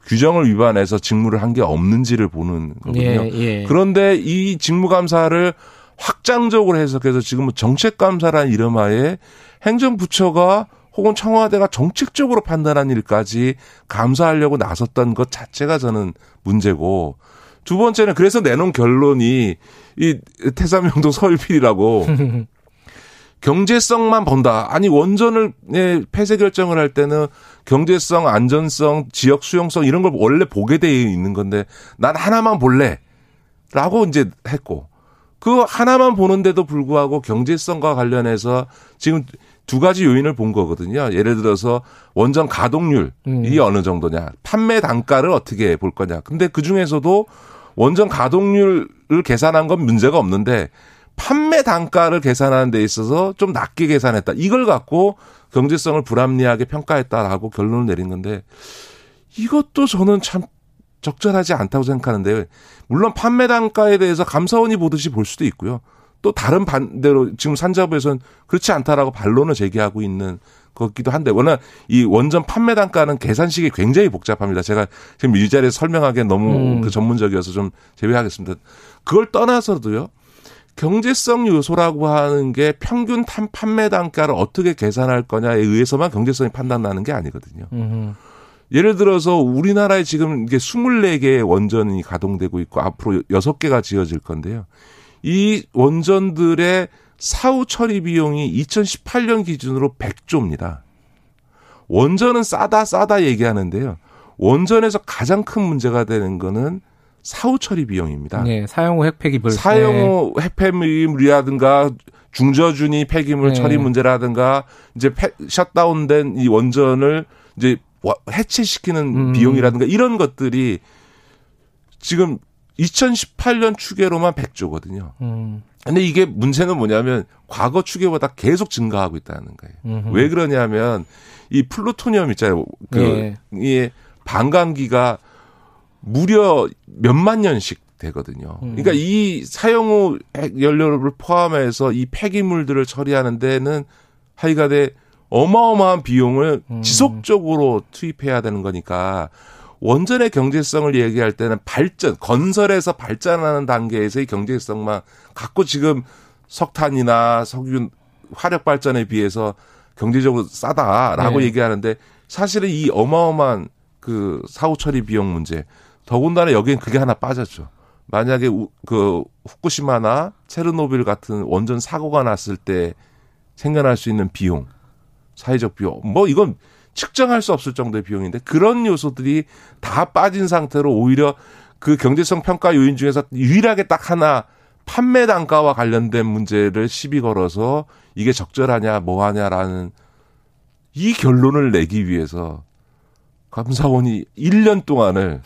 규정을 위반해서 직무를 한 게 없는지를 보는 거거든요. 예, 예. 그런데 이 직무감사를 확장적으로 해석해서 지금 정책감사라는 이름하에 행정부처가 혹은 청와대가 정책적으로 판단한 일까지 감사하려고 나섰던 것 자체가 저는 문제고 두 번째는 그래서 내놓은 결론이 이 태삼명도 서울필이라고 경제성만 본다. 아니 원전을 예, 폐쇄 결정을 할 때는 경제성, 안전성, 지역 수용성 이런 걸 원래 보게 돼 있는 건데 난 하나만 볼래라고 이제 했고 그 하나만 보는데도 불구하고 경제성과 관련해서 지금 두 가지 요인을 본 거거든요. 예를 들어서 원전 가동률이 음. 어느 정도냐, 판매 단가를 어떻게 볼 거냐. 근데 그 중에서도 원전 가동률을 계산한 건 문제가 없는데 판매 단가를 계산하는 데 있어서 좀 낮게 계산했다. 이걸 갖고 경제성을 불합리하게 평가했다라고 결론을 내린 건데 이것도 저는 참 적절하지 않다고 생각하는데 물론 판매 단가에 대해서 감사원이 보듯이 볼 수도 있고요. 또 다른 반대로 지금 산자부에서는 그렇지 않다라고 반론을 제기하고 있는 것기도 한데 워낙 이 원전 판매 단가는 계산식이 굉장히 복잡합니다. 제가 지금 이 자리에 설명하기에 너무 음. 그 전문적이어서 좀 제외하겠습니다. 그걸 떠나서도요. 경제성 요소라고 하는 게 평균 판매 단가를 어떻게 계산할 거냐에 의해서만 경제성이 판단나는 게 아니거든요. 음흠. 예를 들어서 우리나라에 지금 이게 24개의 원전이 가동되고 있고 앞으로 6개가 지어질 건데요. 이 원전들의 사후 처리 비용이 2018년 기준으로 100조입니다. 원전은 싸다 싸다 얘기하는데요. 원전에서 가장 큰 문제가 되는 거는 사후 처리 비용입니다. 네, 사용 후 핵폐기물. 사용 후 네. 핵폐기물이라든가 중저준위 폐기물 네. 처리 문제라든가 이제 폐, 셧다운된 이 원전을 이제 해체시키는 음. 비용이라든가 이런 것들이 지금 2018년 추계로만 100조거든요. 음. 근데 이게 문제는 뭐냐면 과거 추계보다 계속 증가하고 있다는 거예요. 음흠. 왜 그러냐면 이 플루토늄 있잖아요. 그, 예. 이 반감기가 무려 몇만 년씩 되거든요. 음. 그러니까 이 사용 후 연료를 포함해서 이 폐기물들을 처리하는 데는 하여간에 어마어마한 비용을 음. 지속적으로 투입해야 되는 거니까 원전의 경제성을 얘기할 때는 발전, 건설에서 발전하는 단계에서의 경제성만 갖고 지금 석탄이나 석유 화력 발전에 비해서 경제적으로 싸다라고 네. 얘기하는데 사실은 이 어마어마한 그 사후 처리 비용 문제 더군다나 여기엔 그게 하나 빠졌죠. 만약에 그 후쿠시마나 체르노빌 같은 원전 사고가 났을 때 생겨날 수 있는 비용, 사회적 비용, 뭐 이건 측정할 수 없을 정도의 비용인데 그런 요소들이 다 빠진 상태로 오히려 그 경제성 평가 요인 중에서 유일하게 딱 하나 판매 단가와 관련된 문제를 시비 걸어서 이게 적절하냐 뭐하냐라는 이 결론을 내기 위해서 감사원이 1년 동안을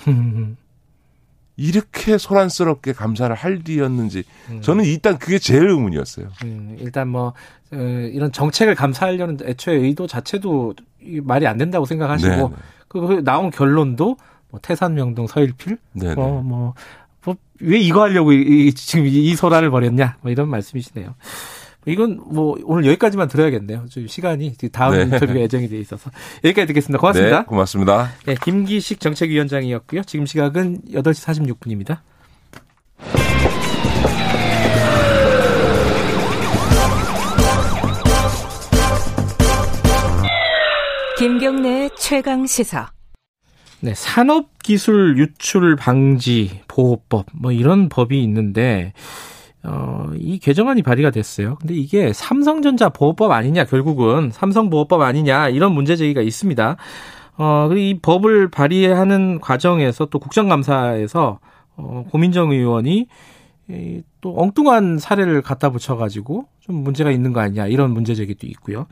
이렇게 소란스럽게 감사를 할 일이었는지 음. 저는 일단 그게 제일 의문이었어요. 음, 일단 뭐 어, 이런 정책을 감사하려는 애초에 의도 자체도 말이 안 된다고 생각하시고 네, 네. 그 나온 결론도 뭐 태산 명동 서일필 네, 뭐, 뭐, 뭐, 왜 이거 하려고 이, 지금 이 소란을 벌였냐 뭐 이런 말씀이시네요. 이건 뭐 오늘 여기까지만 들어야겠네요. 좀 시간이 다음 네. 인터뷰가 예정이 돼 있어서 여기까지 듣겠습니다. 고맙습니다. 네, 고맙습니다. 네, 김기식 정책위원장이었고요. 지금 시각은 8시 46분입니다. 김경래 최강 시사. 네, 산업기술 유출 방지 보호법 뭐 이런 법이 있는데 어, 이 개정안이 발의가 됐어요. 근데 이게 삼성전자 보호법 아니냐, 결국은 삼성보호법 아니냐, 이런 문제 제기가 있습니다. 어, 그리고 이 법을 발의하는 과정에서 또 국정감사에서 어, 고민정 의원이 이, 또 엉뚱한 사례를 갖다 붙여가지고 좀 문제가 있는 거 아니냐 이런 문제 제기도 있고요.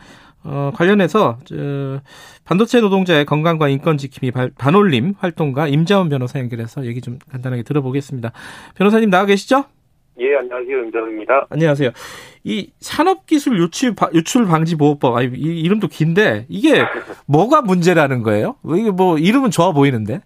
어, 관련해서 저, 반도체 노동자의 건강과 인권 지킴이 반올림 활동가 임자원 변호사 연결해서 얘기 좀 간단하게 들어보겠습니다. 변호사님 나와 계시죠? 예, 안녕하세요. 임자원입니다. 안녕하세요. 이 산업기술 유출, 유출 방지 보호법, 아, 이 이름도 긴데 이게 뭐가 문제라는 거예요? 이게 뭐 이름은 좋아 보이는데?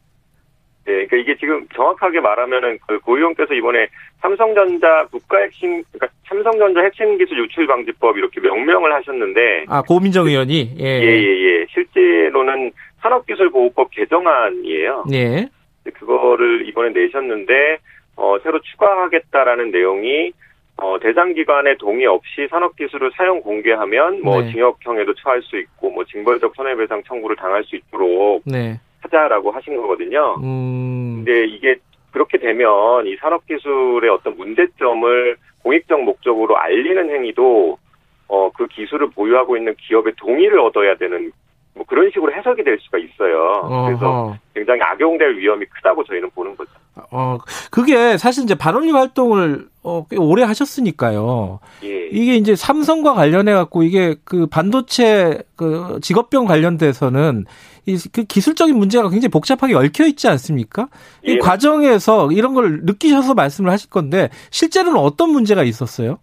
네, 그러니까 이게 지금 정확하게 말하면은 그고 의원께서 이번에 삼성전자 국가 핵심, 그러니까 삼성전자 핵심 기술 유출 방지법 이렇게 명명을 하셨는데. 아, 고민정 의원이? 예. 예, 예, 예. 실제로는 산업기술보호법 개정안이에요. 예. 그거를 이번에 내셨는데, 어, 새로 추가하겠다라는 내용이 어, 대상 기관의 동의 없이 산업 기술을 사용 공개하면 뭐 네. 징역형에도 처할 수 있고 뭐 징벌적 손해배상 청구를 당할 수 있도록 네. 하자라고 하신 거거든요. 음. 근데 이게 그렇게 되면 이 산업 기술의 어떤 문제점을 공익적 목적으로 알리는 행위도 어, 그 기술을 보유하고 있는 기업의 동의를 얻어야 되는 뭐 그런 식으로 해석이 될 수가 있어요. 어허. 그래서 굉장히 악용될 위험이 크다고 저희는 보는 거죠. 어, 그게 사실 이제 반올림 활동을 어, 꽤 오래 하셨으니까요. 예. 이게 이제 삼성과 관련해 갖고 이게 그 반도체 그 직업병 관련돼서는 이 그 기술적인 문제가 굉장히 복잡하게 얽혀 있지 않습니까? 이 예. 과정에서 이런 걸 느끼셔서 말씀을 하실 건데 실제로는 어떤 문제가 있었어요?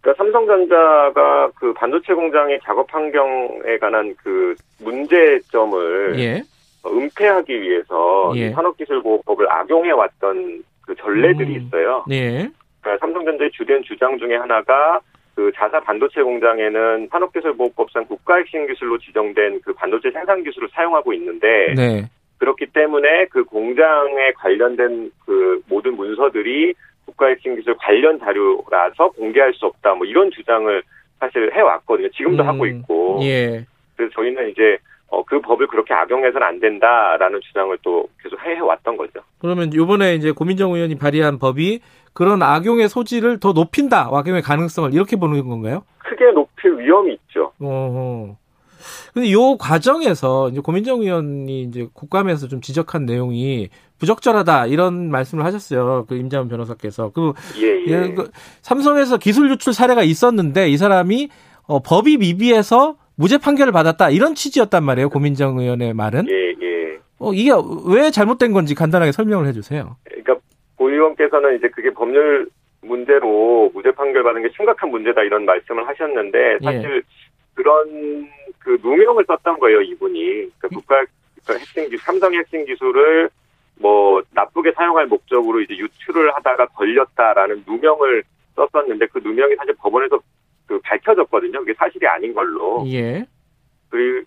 그러니까 삼성전자가 그 반도체 공장의 작업 환경에 관한 그 문제점을 예. 은폐하기 위해서 예. 산업기술보호법을 악용해 왔던 그 전례들이 음. 있어요. 예. 그러니까 삼성전자의 주된 주장 중에 하나가 그 자사 반도체 공장에는 산업기술보호법상 국가핵심 기술로 지정된 그 반도체 생산 기술을 사용하고 있는데 네. 그렇기 때문에 그 공장에 관련된 그 모든 문서들이 국가핵심 기술 관련 자료라서 공개할 수 없다. 뭐 이런 주장을 사실 해왔거든요. 지금도 음, 하고 있고. 예. 그래서 저희는 이제 어, 그 법을 그렇게 악용해서는 안 된다라는 주장을 또 계속 해왔던 거죠. 그러면 이번에 이제 고민정 의원이 발의한 법이 그런 악용의 소지를 더 높인다, 악용의 가능성을 이렇게 보는 건가요? 크게 높일 위험이 있죠. 어. 근데 요 과정에서 이제 고민정 의원이 이제 국감에서 좀 지적한 내용이 부적절하다 이런 말씀을 하셨어요. 그 임자원 변호사께서 그 예, 예. 그 삼성에서 기술 유출 사례가 있었는데 이 사람이 어, 법이 미비해서 무죄 판결을 받았다 이런 취지였단 말이에요. 고민정 의원의 말은. 예, 예. 어, 이게 왜 잘못된 건지 간단하게 설명을 해주세요. 그러니까 고 의원께서는 이제 그게 법률 문제로 무죄 판결 받은 게 심각한 문제다 이런 말씀을 하셨는데 사실 예. 그런 그 누명을 썼던 거예요 이분이 그러니까 국가 핵심 기 삼성 핵심 기술을 뭐 나쁘게 사용할 목적으로 이제 유출을 하다가 걸렸다라는 누명을 썼었는데 그 누명이 사실 법원에서 그 밝혀졌거든요. 그게 사실이 아닌 걸로. 예.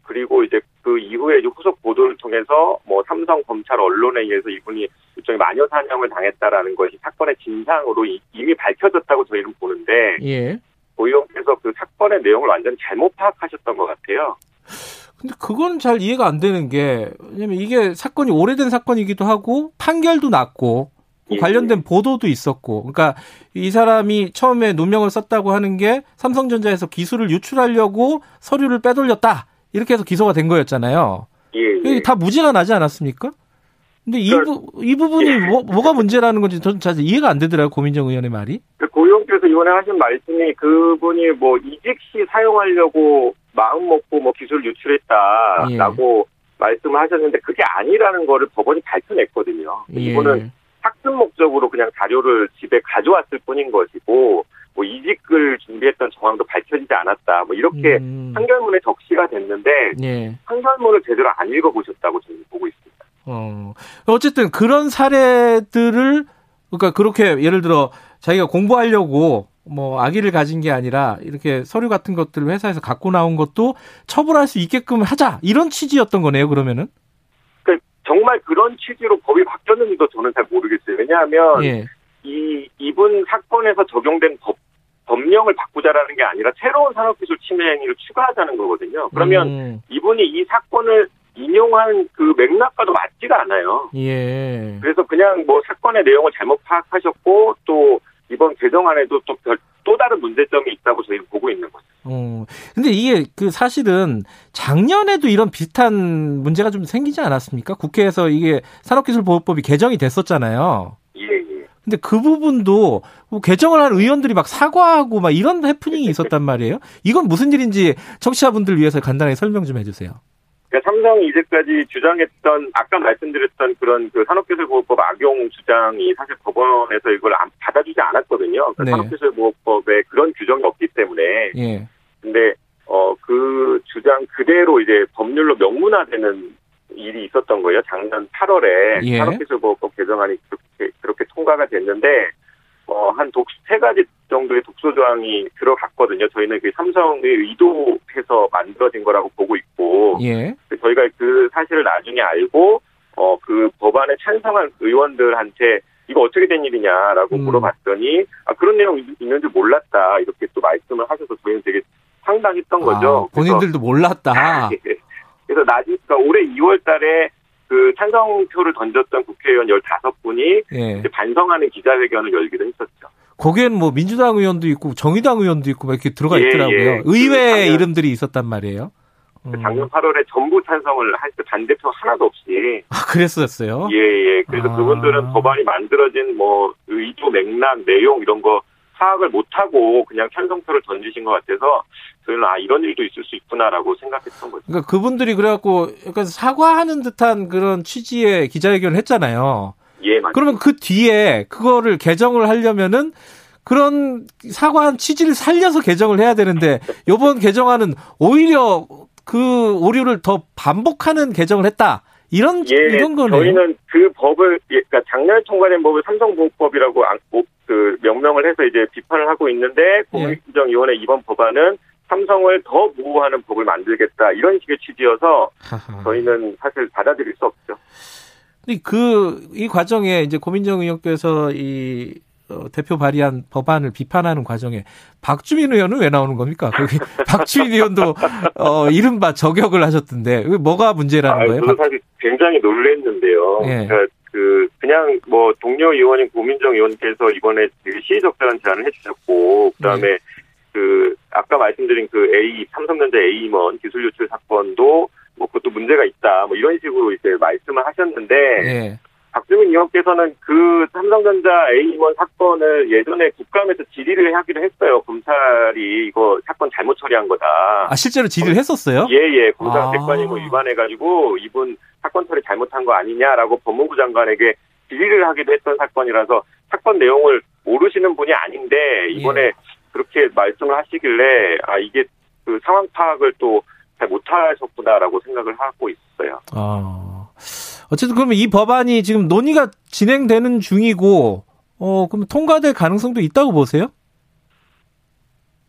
그리고 이제 그 이후에 이제 후속 보도를 통해서 뭐 삼성 검찰 언론에 의해서 이분이 일종의 마녀 사냥을 당했다라는 것이 사건의 진상으로 이 미 밝혀졌다고 저희는 보는데 예. 고 의원께서 그 사건의 내용을 완전히 잘못 파악하셨던 것 같아요. 근데 그건 잘 이해가 안 되는 게 왜냐면 이게 사건이 오래된 사건이기도 하고 판결도 났고 예. 관련된 보도도 있었고 그러니까 이 사람이 처음에 누명을 썼다고 하는 게 삼성전자에서 기술을 유출하려고 서류를 빼돌렸다 이렇게 해서 기소가 된 거였잖아요. 예, 예. 다 무죄가 나지 않았습니까? 근데 이, 부, 이 부분이 예. 뭐, 뭐가 문제라는 건지 저는 잘 이해가 안 되더라고요, 고민정 의원의 말이. 그 고용께서 이번에 하신 말씀이 그분이 뭐 이직 시 사용하려고 마음 먹고 뭐 기술 유출했다라고 예. 말씀을 하셨는데 그게 아니라는 거를 법원이 밝혀냈거든요. 예. 이거는 학습 목적으로 그냥 자료를 집에 가져왔을 뿐인 것이고 뭐 이직을 준비했던 정황도 밝혀지지 않았다. 뭐 이렇게 음. 판결문에 적시가 됐는데 예. 판결문을 제대로 안 읽어보셨다고 저는 보고 있습니다. 어 어쨌든 그런 사례들을 그러니까 그렇게 예를 들어 자기가 공부하려고 뭐 아기를 가진 게 아니라 이렇게 서류 같은 것들을 회사에서 갖고 나온 것도 처벌할 수 있게끔 하자 이런 취지였던 거네요 그러면은 정말 그런 취지로 법이 바뀌었는지도 저는 잘 모르겠어요 왜냐하면 예. 이 이분 사건에서 적용된 법 법령을 바꾸자라는 게 아니라 새로운 산업기술 침해 행위를 추가하자는 거거든요 그러면 음. 이분이 이 사건을 인용한 그 맥락과도 맞지가 않아요. 예. 그래서 그냥 뭐 사건의 내용을 잘못 파악하셨고 또 이번 개정안에도 또, 또 다른 문제점이 있다고 저희는 보고 있는 거죠. 어, 근데 이게 그 사실은 작년에도 이런 비슷한 문제가 좀 생기지 않았습니까? 국회에서 이게 산업기술보호법이 개정이 됐었잖아요. 예, 예. 근데 그 부분도 뭐 개정을 한 의원들이 막 사과하고 막 이런 해프닝이 있었단 말이에요. 이건 무슨 일인지 청취자분들 위해서 간단하게 설명 좀 해주세요. 그러니까 삼성이 이제까지 주장했던 아까 말씀드렸던 그런 그 산업기술보호법 악용 주장이 사실 법원에서 이걸 안 받아주지 않았거든요. 그러니까 네. 산업기술보호법에 그런 규정이 없기 때문에. 예. 근데 어 그 주장 그대로 이제 법률로 명문화되는 일이 있었던 거예요. 작년 8월에 예. 산업기술보호법 개정안이 그렇게 그렇게 통과가 됐는데 어, 한 독, 세 가지 정도의 독소 조항이 들어갔거든요. 저희는 그 삼성의 의도해서 만들어진 거라고 보고 있고. 예. 저희가 그 사실을 나중에 알고, 어, 그 법안에 찬성한 의원들한테 이거 어떻게 된 일이냐라고 음. 물어봤더니, 아, 그런 내용 있는 줄 몰랐다. 이렇게 또 말씀을 하셔서 저희는 되게 상당했던 거죠. 아, 본인들도 몰랐다. 그래서 나중, 그러니까 올해 2월 달에 그 찬성표를 던졌던 국회의원 15분이 예. 반성하는 기자회견을 열기도 했었죠. 거기에는 뭐 민주당 의원도 있고 정의당 의원도 있고 막 이렇게 들어가 예, 있더라고요. 예. 의회 그 이름들이 있었단 말이에요. 그 음. 작년 8월에 전부 찬성을 할 때 반대표 하나도 없이. 아, 그랬었어요? 예, 예. 그래서 아. 그분들은 법안이 만들어진 뭐 의도, 맥락, 내용 이런 거 파악을 못하고 그냥 찬성표를 던지신 것 같아서 저희는 아 이런 일도 있을 수 있구나라고 생각했던 거죠. 그러니까 그분들이 그래갖고 약간 사과하는 듯한 그런 취지의 기자회견을 했잖아요. 예, 맞습니다. 그러면 그 뒤에 그거를 개정을 하려면은 그런 사과한 취지를 살려서 개정을 해야 되는데 요번 개정안은 오히려 그 오류를 더 반복하는 개정을 했다. 이런 예, 이런 거네요. 저희는 그 법을 예, 그러니까 작년에 통과된 법을 삼성보호법이라고 그 명명을 해서 이제 비판을 하고 있는데 공익행정위원회 이번 법안은 삼성을 더 보호하는 법을 만들겠다 이런 식의 취지여서 저희는 사실 받아들일 수 없죠. 그이 과정에 이제 고민정 의원께서 이 어, 대표 발의한 법안을 비판하는 과정에 박주민 의원은 왜 나오는 겁니까? 거기 박주민 의원도 어, 이른바 저격을 하셨던데 뭐가 문제라는 아, 거예요? 저는 사실 굉장히 놀랐는데요. 예. 그러니까 그 그냥 뭐 동료 의원인 고민정 의원께서 이번에 되게 시의적절한 제안을 해주셨고 그다음에 예. 그 아까 말씀드린 그 A 삼성전자 A임원 기술 유출 사건도 뭐 그것도 문제가 있다 뭐 이런 식으로 이제 말씀을 하셨는데 예. 박주민 의원께서는 그 삼성전자 A임원 사건을 예전에 국감에서 질의를 하기로 했어요. 검찰이 이거 사건 잘못 처리한 거다. 아 실제로 질의를 했었어요? 예예. 공상 아. 객관이고 위반해가지고 이분 사건 처리 잘못한 거 아니냐라고 법무부 장관에게 질의를 하기도 했던 사건이라서 사건 내용을 모르시는 분이 아닌데 이번에 예. 그렇게 말씀을 하시길래 아 이게 그 상황 파악을 또 잘 못하셨구나라고 생각을 하고 있어요. 아. 어쨌든 그러면 이 법안이 지금 논의가 진행되는 중이고, 어, 그럼 통과될 가능성도 있다고 보세요?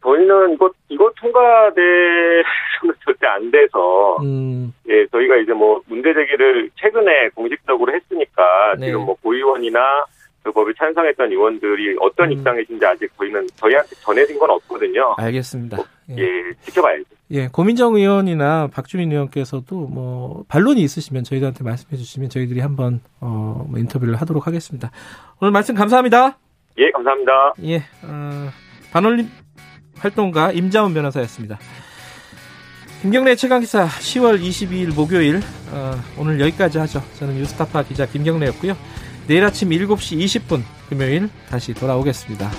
저희는 이거, 이거 통과돼서는 절대 안 돼서, 음. 예, 저희가 이제 뭐 문제 제기를 최근에 공식적으로 했으니까, 네. 지금 뭐 고의원이나 그 법에 찬성했던 의원들이 어떤 음. 입장이신지 아직 저희는 저희한테 전해진 건 없거든요. 알겠습니다. 뭐, 예. 예, 지켜봐야죠. 예, 고민정 의원이나 박주민 의원께서도 뭐 반론이 있으시면 저희들한테 말씀해 주시면 저희들이 한번 어, 뭐 인터뷰를 하도록 하겠습니다. 오늘 말씀 감사합니다. 예, 감사합니다. 예, 어, 반올림 활동가 임자훈 변호사였습니다. 김경래 최강기사 10월 22일 목요일 어, 오늘 여기까지 하죠. 저는 뉴스타파 기자 김경래였고요. 내일 아침 7시 20분 금요일 다시 돌아오겠습니다.